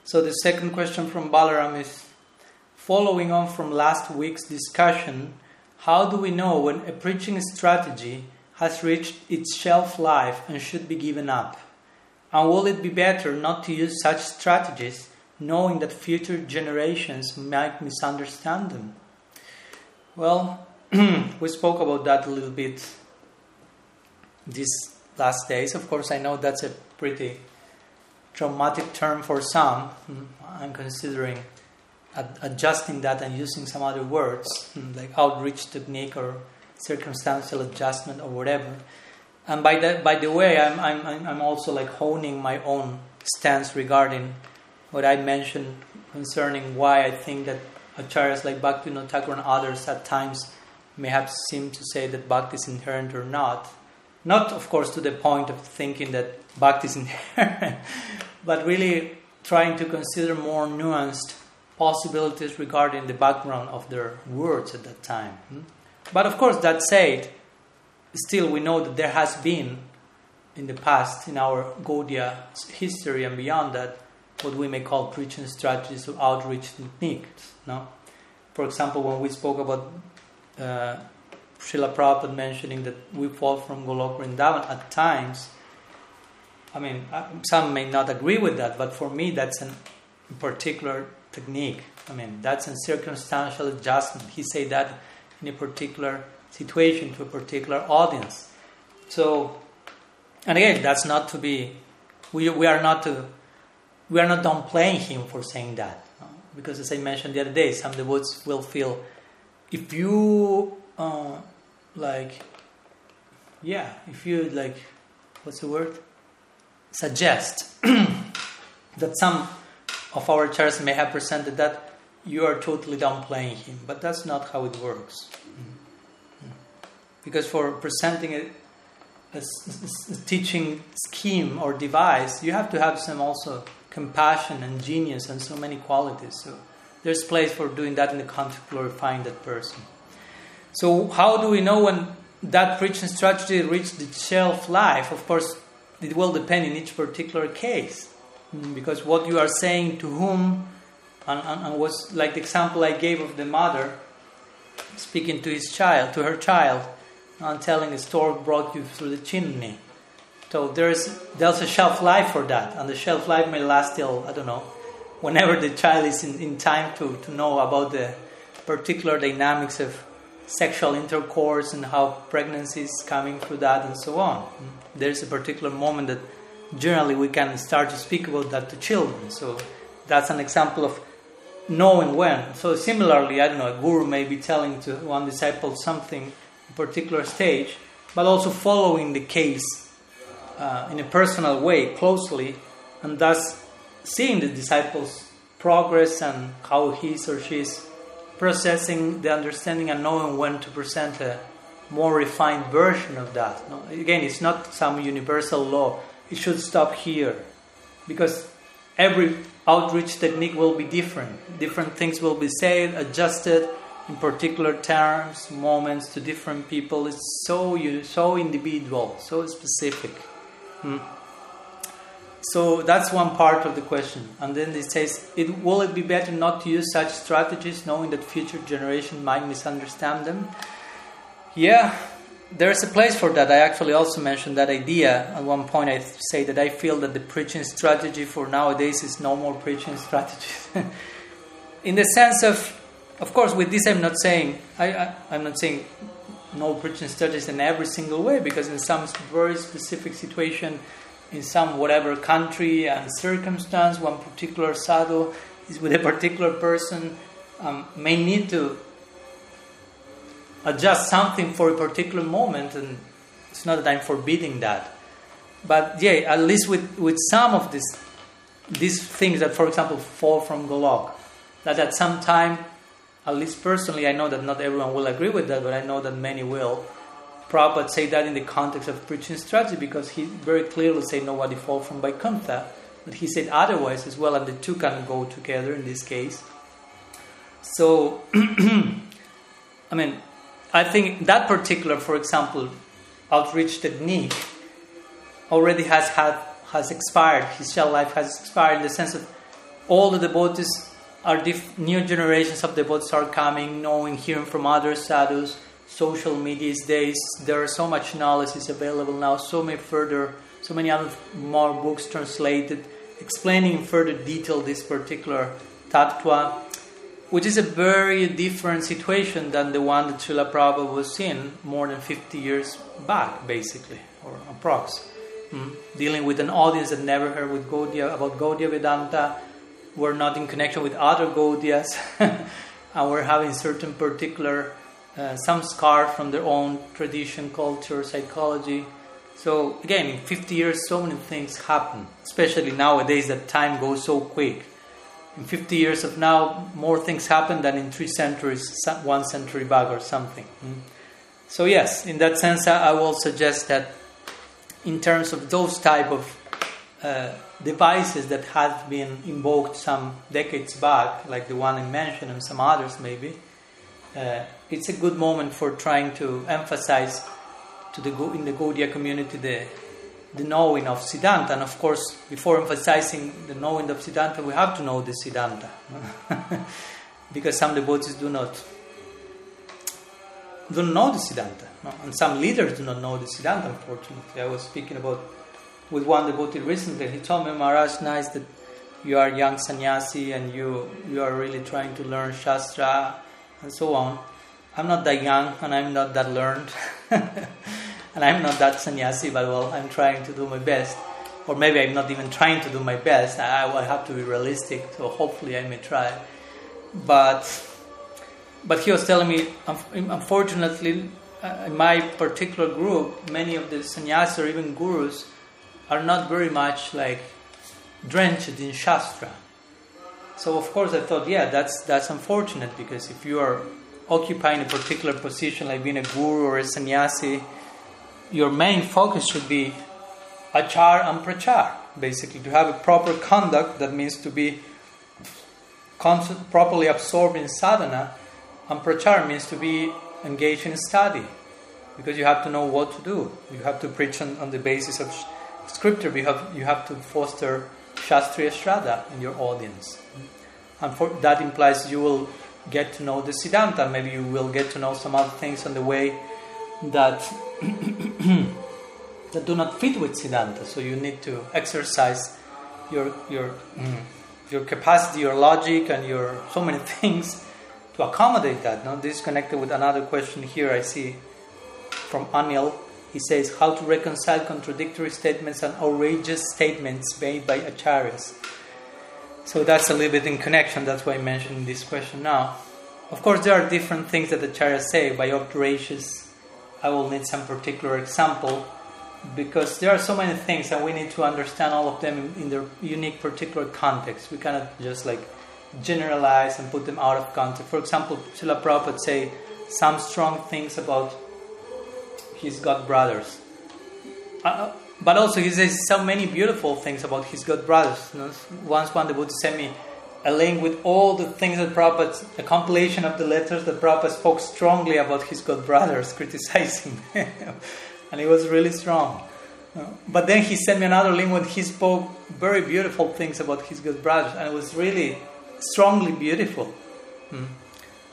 So the second question from Balaram is following on from last week's discussion, how do we know when a preaching strategy has reached its shelf life and should be given up? And will it be better not to use such strategies knowing that future generations might misunderstand them? Well, we spoke about that a little bit these last days. Of course, I know that's a pretty traumatic term for some. Hmm, I'm considering adjusting that and using some other words hmm, like outreach technique or circumstantial adjustment or whatever. And by that, by the way, I'm, I'm, I'm also like honing my own stance regarding what I mentioned concerning why I think that acharyas like Bhaktivinoda Thakur and others at times may have seemed to say that bhakti is inherent or not. Not, of course, to the point of thinking that bhakti is inherent, but really trying to consider more nuanced possibilities regarding the background of their words at that time. Hmm? But of course, that said, still we know that there has been in the past, in our Gaudiya history and beyond that, what we may call preaching strategies or outreach techniques. No? For example, when we spoke about uh, Srila Prabhupada mentioning that we fall from Golok Vrindavan at times. I mean, uh, some may not agree with that, but for me, that's a particular technique. I mean, that's a circumstantial adjustment. He said that in a particular situation to a particular audience. So, and again, that's not to be. We, we are not to. We are not downplaying him for saying that, because as I mentioned the other day, some devotees will feel if you uh, like, yeah, if you like, what's the word? Suggest that some of our acharyas may have presented that you are totally downplaying him, but that's not how it works. Mm-hmm. Because for presenting a, a, a, teaching scheme or device, you have to have some also compassion and genius and so many qualities. So there's place for doing that in the context of glorifying that person. So how do we know when that preaching strategy reached the shelf life? Of course, it will depend in each particular case, mm, because what you are saying to whom, and, and, and was like the example I gave of the mother speaking to his child, to her child, and telling a stork brought you through the chimney. So there's there's a shelf life for that, and the shelf life may last till I don't know, whenever the child is in, in time to, to know about the particular dynamics of sexual intercourse and how pregnancy is coming through that and so on. There's a particular moment that generally we can start to speak about that to children. So that's an example of knowing when. So similarly, I don't know, a guru may be telling to one disciple something, a particular stage, but also following the case uh, in a personal way closely, and thus seeing the disciple's progress and how he or she is processing the understanding and knowing when to present a more refined version of that. No? Again, it's not some universal law. It should stop here because every outreach technique will be different. Different things will be said, adjusted in particular terms, moments to different people. It's so so individual, so specific. Hmm. So that's one part of the question. And then it says, it, will it be better not to use such strategies knowing that future generation might misunderstand them? Yeah, there's a place for that. I actually also mentioned that idea. At one point, I say that I feel that the preaching strategy for nowadays is no more preaching strategy. in the sense of, of course, with this, I'm not saying, I, I, I'm not saying no preaching strategies in every single way, because in some very specific situation, in some whatever country and circumstance, one particular sadhu is with a particular person, um, may need to adjust something for a particular moment, and it's not that I'm forbidding that. But yeah, at least with, with some of these these things that, for example, fall from Golok, that at some time, at least personally, I know that not everyone will agree with that, but I know that many will Prabhupada say that in the context of preaching strategy because he very clearly said nobody fall from Vaikuntha, but he said otherwise as well, and the two can go together in this case. So, I mean, I think that particular, for example, outreach technique already has had has expired. His shell life has expired in the sense that all the devotees are diff- new generations of devotees are coming, knowing, hearing from other sadhus social media days. There are so much analysis available now, so many further, so many other more books translated explaining in further detail this particular tattva, which is a very different situation than the one that Srila Prabhupada was in more than 50 years back, basically, or approx. Mm? Dealing with an audience that never heard with Gaudiya, about Gaudiya Vedanta, were not in connection with other Gaudiyas, and we're having certain particular uh, some scar from their own tradition, culture, psychology. So again, in 50 years, so many things happen, especially nowadays that time goes so quick. In 50 years of now, more things happen than in three centuries, one century back or something. Mm. So yes, in that sense, I will suggest that in terms of those type of uh, devices that have been invoked some decades back, like the one I mentioned and some others maybe, uh, it's a good moment for trying to emphasize to the in the Gaudiya community the the knowing of Siddhanta. And of course, before emphasizing the knowing of Siddhanta, we have to know the Siddhanta. because some devotees do not don't know the Siddhanta. No? And some leaders do not know the Siddhanta, unfortunately. I was speaking about with one devotee recently. He told me, Maharaj, nice that you are young sannyasi and you, you are really trying to learn Shastra and so on. I'm not that young and I'm not that learned. and I'm not that sannyasi, but well, I'm trying to do my best. Or maybe I'm not even trying to do my best. I, have to be realistic, so hopefully I may try. But, but he was telling me, unfortunately, uh, in my particular group, many of the sannyasis or even gurus are not very much like drenched in Shastra. So of course I thought, yeah, that's that's unfortunate because if you are occupying a particular position like being a guru or a sannyasi, your main focus should be achar and prachar, basically to have a proper conduct. That means to be properly absorbed in sadhana, and prachar means to be engaged in study, because you have to know what to do. You have to preach on, on the basis of scripture. You have you have to foster shastriya shraddha in your audience, and for, that implies you will get to know the siddhanta. Maybe you will get to know some other things on the way that that do not fit with Siddhanta. So you need to exercise your your mm, your capacity, your logic, and your so many things to accommodate that. Now this is connected with another question here. I see from Anil. He says how to reconcile contradictory statements and outrageous statements made by acharyas. So that's a little bit in connection. That's why I mentioned this question now. Of course, there are different things that the acharyas say by outrageous I will need some particular example because there are so many things and we need to understand all of them in, in their unique particular context. We cannot just like generalize and put them out of context. For example, Srila Prabhupada say some strong things about his god brothers. Uh, uh, but also he says so many beautiful things about his god brothers. You know, once one devotee sent me a link with all the things that Prabhupada, a compilation of the letters that Prabhupada spoke strongly about his god brothers, criticizing them. and it was really strong. But then he sent me another link when he spoke very beautiful things about his god brothers, and it was really strongly beautiful. Hmm.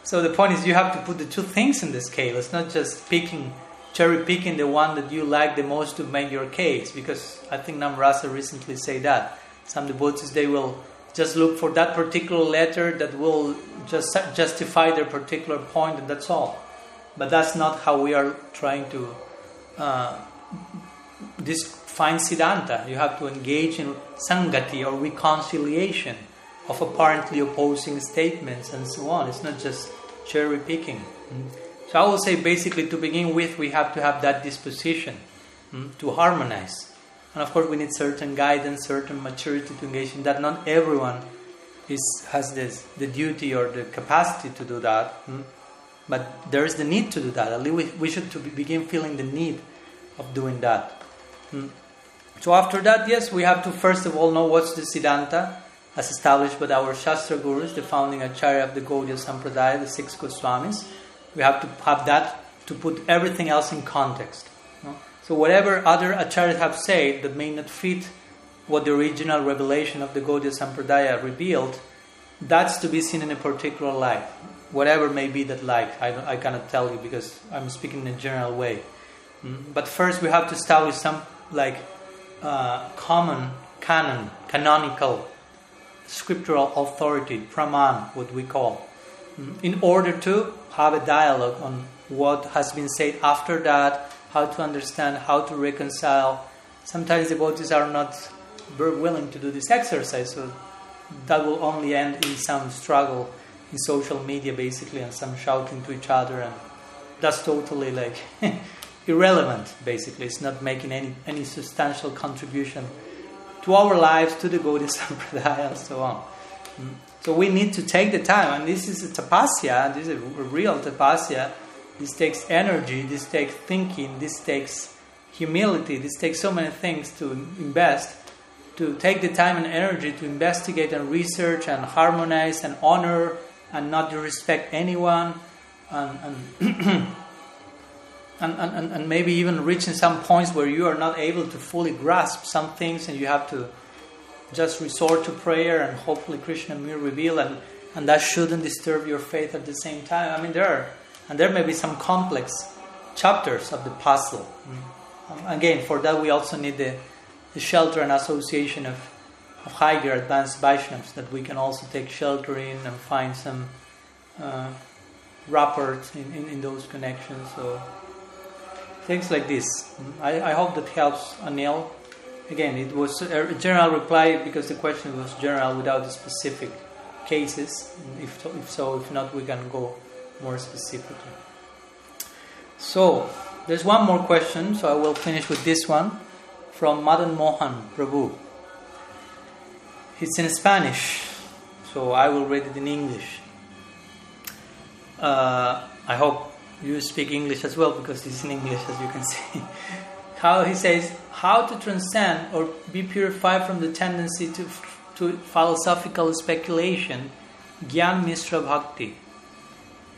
So the point is, you have to put the two things in the scale. It's not just picking, cherry picking the one that you like the most to make your case, because I think Namrasa recently said that some devotees they will just look for that particular letter that will just justify their particular point, and that's all. But that's not how we are trying to uh, this find Siddhanta. You have to engage in sangati or reconciliation of apparently opposing statements and so on. It's not just cherry picking. Mm. So I will say basically to begin with, we have to have that disposition mm, to harmonize. And of course, we need certain guidance, certain maturity to engage in that. Not everyone is, has this, the duty or the capacity to do that. Hmm? But there is the need to do that. At least we, we should to begin feeling the need of doing that. Hmm? So after that, yes, we have to first of all know what's the Siddhanta as established by our Shastra Gurus, the founding Acharya of the Gaudiya Sampradaya, the six Goswamis. We have to have that to put everything else in context. So whatever other acharyas have said that may not fit what the original revelation of the Gaudiya Sampradaya revealed, that's to be seen in a particular light. Whatever may be that light, I, I cannot tell you because I'm speaking in a general way. Mm? But first, we have to establish some like uh, common canon, canonical, scriptural authority, praman, what we call, mm? in order to have a dialogue on what has been said after that how to understand, how to reconcile. Sometimes devotees are not very willing to do this exercise, so that will only end in some struggle in social media, basically, and some shouting to each other, and that's totally like irrelevant. Basically, it's not making any any substantial contribution to our lives, to the Gaudiya Sampradaya, and so on. Mm. So we need to take the time, and this is a tapasya. This is a real tapasya this takes energy, this takes thinking, this takes humility, this takes so many things to invest, to take the time and energy to investigate and research and harmonize and honor and not disrespect anyone and, and And, and, and maybe even reaching some points where you are not able to fully grasp some things and you have to just resort to prayer and hopefully Krishna will reveal and, and that shouldn't disturb your faith at the same time. I mean, there are and there may be some complex chapters of the puzzle. Um, again, for that we also need the, the shelter and association of, of higher advanced Vaishnavas that we can also take shelter in and find some uh, rapport in, in, in, those connections. So things like this. I, I hope that helps Anil. Again, it was a general reply because the question was general without the specific cases. If, if so, if not, we can go more specifically. So, there's one more question, so I will finish with this one from Madan Mohan Prabhu. It's in Spanish, so I will read it in English. Uh, I hope you speak English as well because it's in English, as you can see. how he says, how to transcend or be purified from the tendency to, to philosophical speculation, Gyan Mishra Bhakti,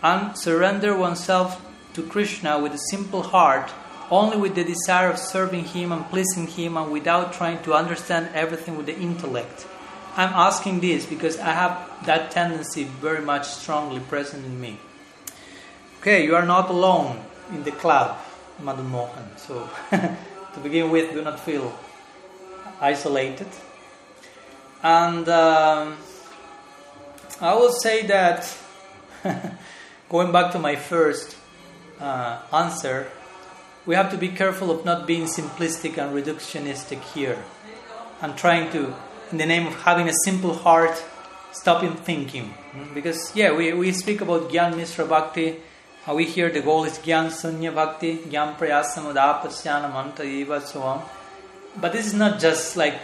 and surrender oneself to Krishna with a simple heart, only with the desire of serving Him and pleasing Him, and without trying to understand everything with the intellect. I'm asking this because I have that tendency very much strongly present in me. Okay, you are not alone in the club, Madan Mohan. So, to begin with, do not feel isolated. And um, I will say that, going back to my first uh, answer, we have to be careful of not being simplistic and reductionistic here and trying to, in the name of having a simple heart, stop in thinking. Because, yeah, we, we speak about Gyan Mishra Bhakti, we hear the goal is Gyan Sunya Bhakti, Gyan Prayasamudapasyana Manta Eva, so on. But this is not just like,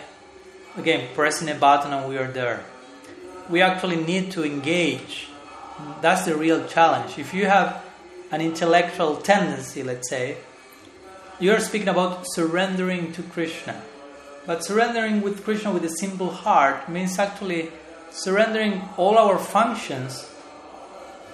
again, pressing a button and we are there. We actually need to engage. That's the real challenge. If you have an intellectual tendency, let's say, you're speaking about surrendering to Krishna. But surrendering with Krishna with a simple heart means actually surrendering all our functions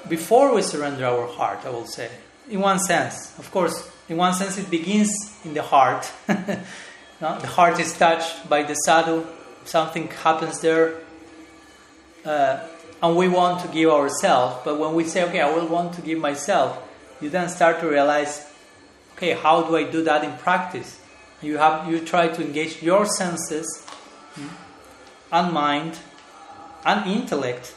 before we surrender our heart, I will say. In one sense. Of course, in one sense, it begins in the heart. no? The heart is touched by the sadhu, something happens there. Uh, and we want to give ourselves. But when we say, okay, I will want to give myself, you then start to realize, okay, how do I do that in practice? You have you try to engage your senses, hmm, and mind, and intellect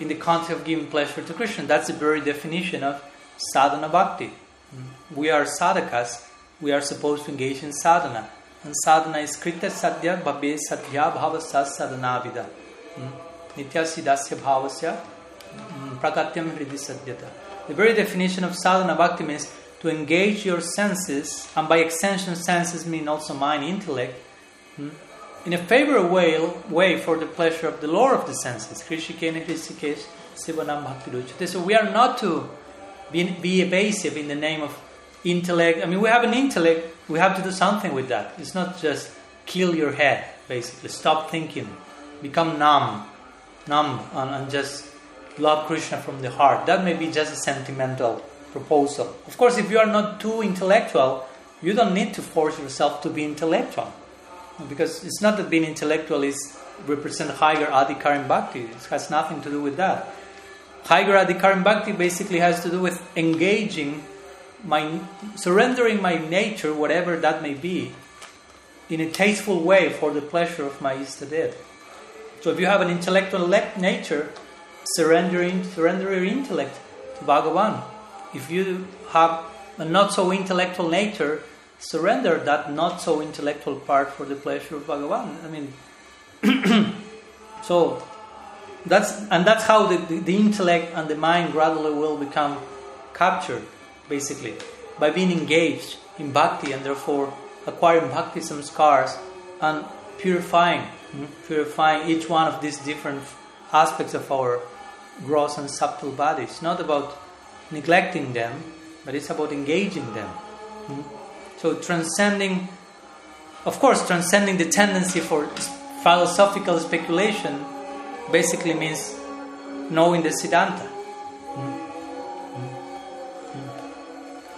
in the context of giving pleasure to Krishna. That's the very definition of sadhana bhakti. Hmm. We are sadhakas. We are supposed to engage in sadhana. And sadhana is krita sadhya bhabe sadhya bhava sadhana vida. Hmm. Nityasidasya bhavasya mm, prakatyam hridi sadyata. The very definition of sadhana bhakti means to engage your senses, and by extension, senses mean also mind, intellect, hmm, in a favorable way, way for the pleasure of the Lord of the senses. Bhakti So we are not to be, be evasive in the name of intellect. I mean, we have an intellect, we have to do something with that. It's not just kill your head, basically. Stop thinking, become numb numb and, and just love Krishna from the heart. That may be just a sentimental proposal. Of course, if you are not too intellectual, you don't need to force yourself to be intellectual. Because it's not that being intellectual is represent higher adhikaram bhakti. It has nothing to do with that. Higher adhikaram bhakti basically has to do with engaging my surrendering my nature, whatever that may be, in a tasteful way for the pleasure of my Istadev. So if you have an intellectual nature, surrendering surrender your intellect to Bhagavan. If you have a not so intellectual nature, surrender that not so intellectual part for the pleasure of Bhagavan. I mean, so that's and that's how the, the, the, intellect and the mind gradually will become captured, basically, by being engaged in bhakti and therefore acquiring bhakti samskars and purifying purifying each one of these different aspects of our gross and subtle bodies. Not about neglecting them, but it's about engaging them. Hmm? So, transcending, of course, transcending the tendency for philosophical speculation basically means knowing the Siddhanta.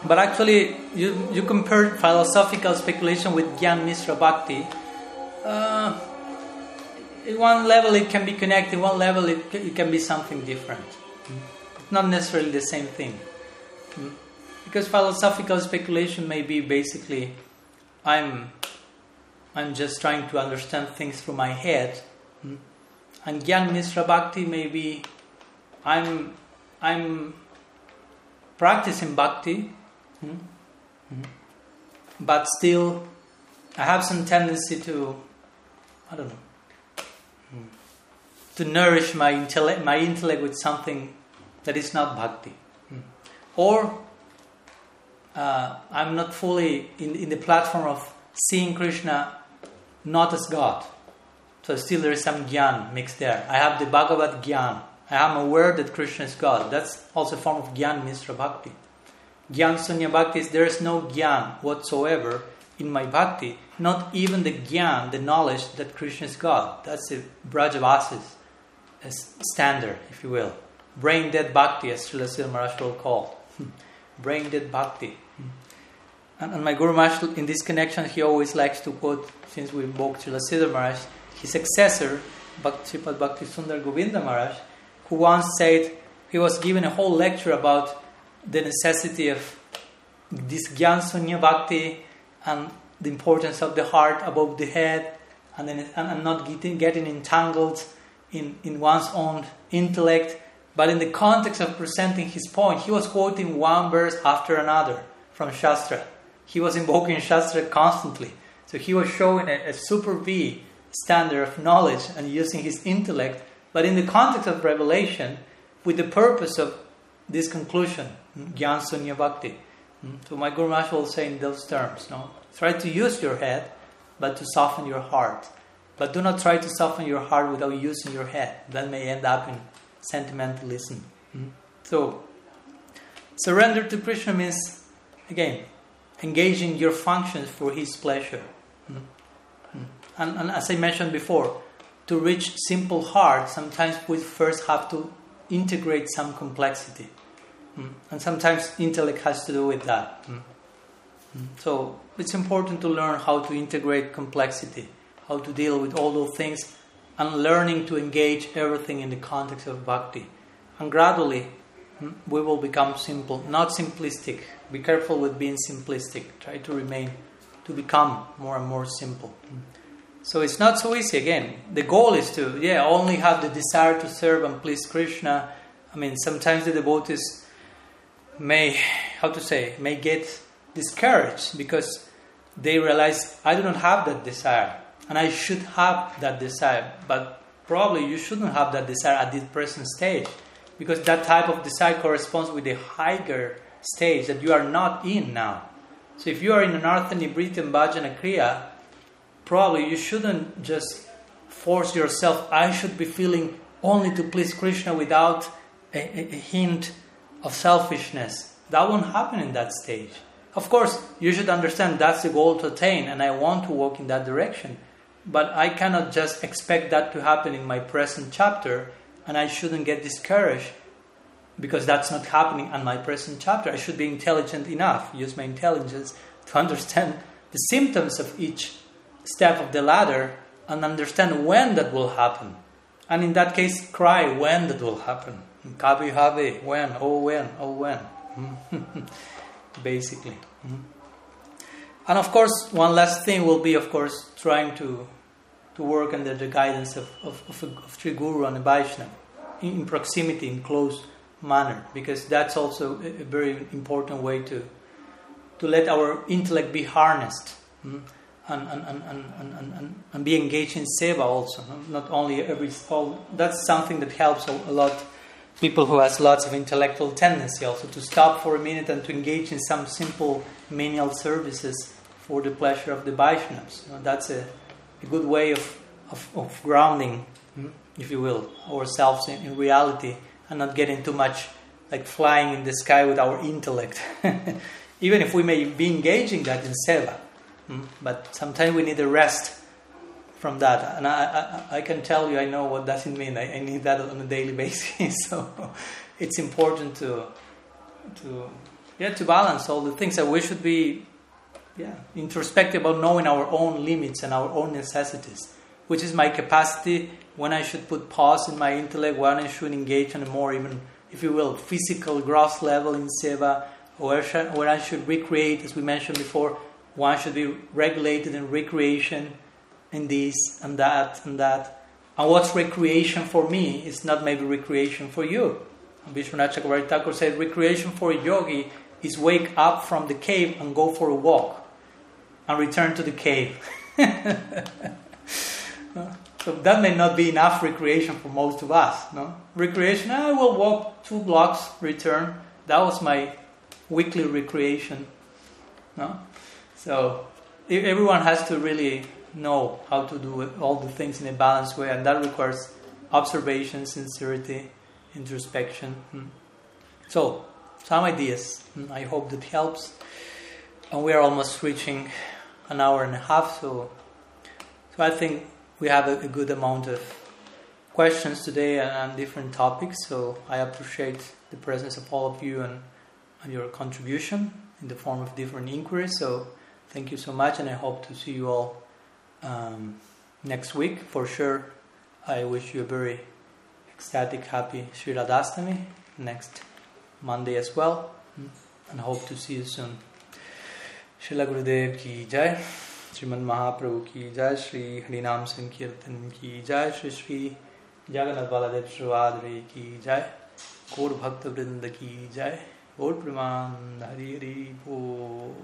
But actually, you, you compare philosophical speculation with Gyan Mishra Bhakti. Uh, one level it can be connected, one level it, it can be something different. Not necessarily the same thing. Because philosophical speculation may be basically I'm I'm just trying to understand things through my head. Hmm? And Gyan Mishra Bhakti may be I'm I'm practicing bhakti, hmm? Hmm? but still I have some tendency to I don't know to nourish my intellect my intellect with something that is not bhakti, or uh, I'm not fully in, in the platform of seeing Krishna not as God. So still there is some gyan mixed there. I have the Bhagavad Gyan. I am aware that Krishna is God. That's also a form of Gyan Mishra Bhakti. Gyan Sunya Bhakti is there is no Gyan whatsoever in my Bhakti, not even the Gyan, the knowledge that Krishna is God. That's a Brajavasis standard, if you will. Brain dead Bhakti, as Srila Maharaj will call. Brain dead Bhakti. And, and my Guru Maharaj, in this connection, he always likes to quote, since we invoked Srila Sridhar Maharaj, his successor, Bhakti Bhakti Sundar Govinda Maharaj, who once said, he was given a whole lecture about the necessity of this Gyan Sunya Bhakti and the importance of the heart above the head and, then, and, and not getting, getting entangled in, in one's own intellect. But in the context of presenting his point, he was quoting one verse after another from Shastra. He was invoking Shastra constantly. So he was showing a, a super V standard of knowledge and using his intellect, but in the context of revelation, with the purpose of this conclusion, hmm, Gyan Sunya Bhakti. Hmm, so my Guru Maharaj will say in those terms, no? Try to use your head, but to soften your heart. But do not try to soften your heart without using your head. That may end up in sentimentalism. Hmm, so, surrender to Krishna means, again, engaging your functions for His pleasure. Hmm? Hmm? And, and as I mentioned before, to reach simple heart, sometimes we first have to integrate some complexity. Mm. And sometimes intellect has to do with that. Hmm? So it's important to learn how to integrate complexity, how to deal with all those things, and learning to engage everything in the context of bhakti. And gradually, we will become simple, not simplistic. Be careful with being simplistic. Try to remain, to become more and more simple. So it's not so easy. Again, the goal is to, yeah, only have the desire to serve and please Krishna. I mean, sometimes the devotees may, how to say, may get discouraged because they realize I do not have that desire and I should have that desire. But probably you shouldn't have that desire at this present stage because that type of desire corresponds with a higher stage that you are not in now. So if you are in Anartha Nivritti Bhajana Kriya, probably you shouldn't just force yourself, I should be feeling only to please Krishna without a, a, a hint of selfishness. That won't happen in that stage. Of course, you should understand that's the goal to attain, and I want to walk in that direction. But I cannot just expect that to happen in my present chapter, and I shouldn't get discouraged because that's not happening in my present chapter. I should be intelligent enough, use my intelligence to understand the symptoms of each step of the ladder and understand when that will happen. And in that case, cry when that will happen. Kabe Habe, when, oh when, oh when. Basically. Mm-hmm. And of course, one last thing will be, of course, trying to, to work under the guidance of, of, of, of Sri Guru and a Vaishnava in, in, proximity, in close manner, because that's also a, very important way to, to let our intellect be harnessed. Mm? And, and, and, and, and, and, be engaged in seva also, not only every all, that's something that helps a, a lot people who has lots of intellectual tendency also to stop for a minute and to engage in some simple menial services for the pleasure of the Vaishnavas. You know, that's a, a, good way of, of, of, grounding, hmm, if you will, ourselves in, in, reality and not getting too much like flying in the sky with our intellect. Even if we may be engaging that in seva, hmm, but sometimes we need a rest from that. And I, I, I, can tell you, I know what does it mean. I, I need that on a daily basis. so it's important to, to, yeah, to balance all the things that we should be, yeah, introspective about knowing our own limits and our own necessities. Which is my capacity when I should put pause in my intellect, when I should engage in a more even if you will, physical gross level in seva, should, where I should recreate, as we mentioned before, one should be regulated in recreation in this and that and that. And what's recreation for me is not maybe recreation for you. Vishwanath Chakravarti said recreation for a yogi is wake up from the cave and go for a walk and return to the cave. so that may not be enough recreation for most of us. No recreation. I will walk two blocks, return. That was my weekly recreation. No, so everyone has to really know how to do all the things in a balanced way, and that requires observation, sincerity, introspection. Hmm. So, some ideas. Hmm, I hope that helps. And we are almost reaching an hour and a half, so so I think we have a, a good amount of questions today on different topics. So I appreciate the presence of all of you and, and your contribution in the form of different inquiries. So thank you so much, and I hope to see you all um, next week for sure. I wish you a very ecstatic, happy Sri Radhastami next Monday as well, and hope to see you soon. Srila Gurudev ki jai, Sriman Mahaprabhu ki jai, Sri Harinam Sankirtan ki jai, Sri Sri Jagannath Baladev Subhadra ki jai, Gaur Bhakta Vrinda ki jai, Gaur Praman Hari Hari Bo.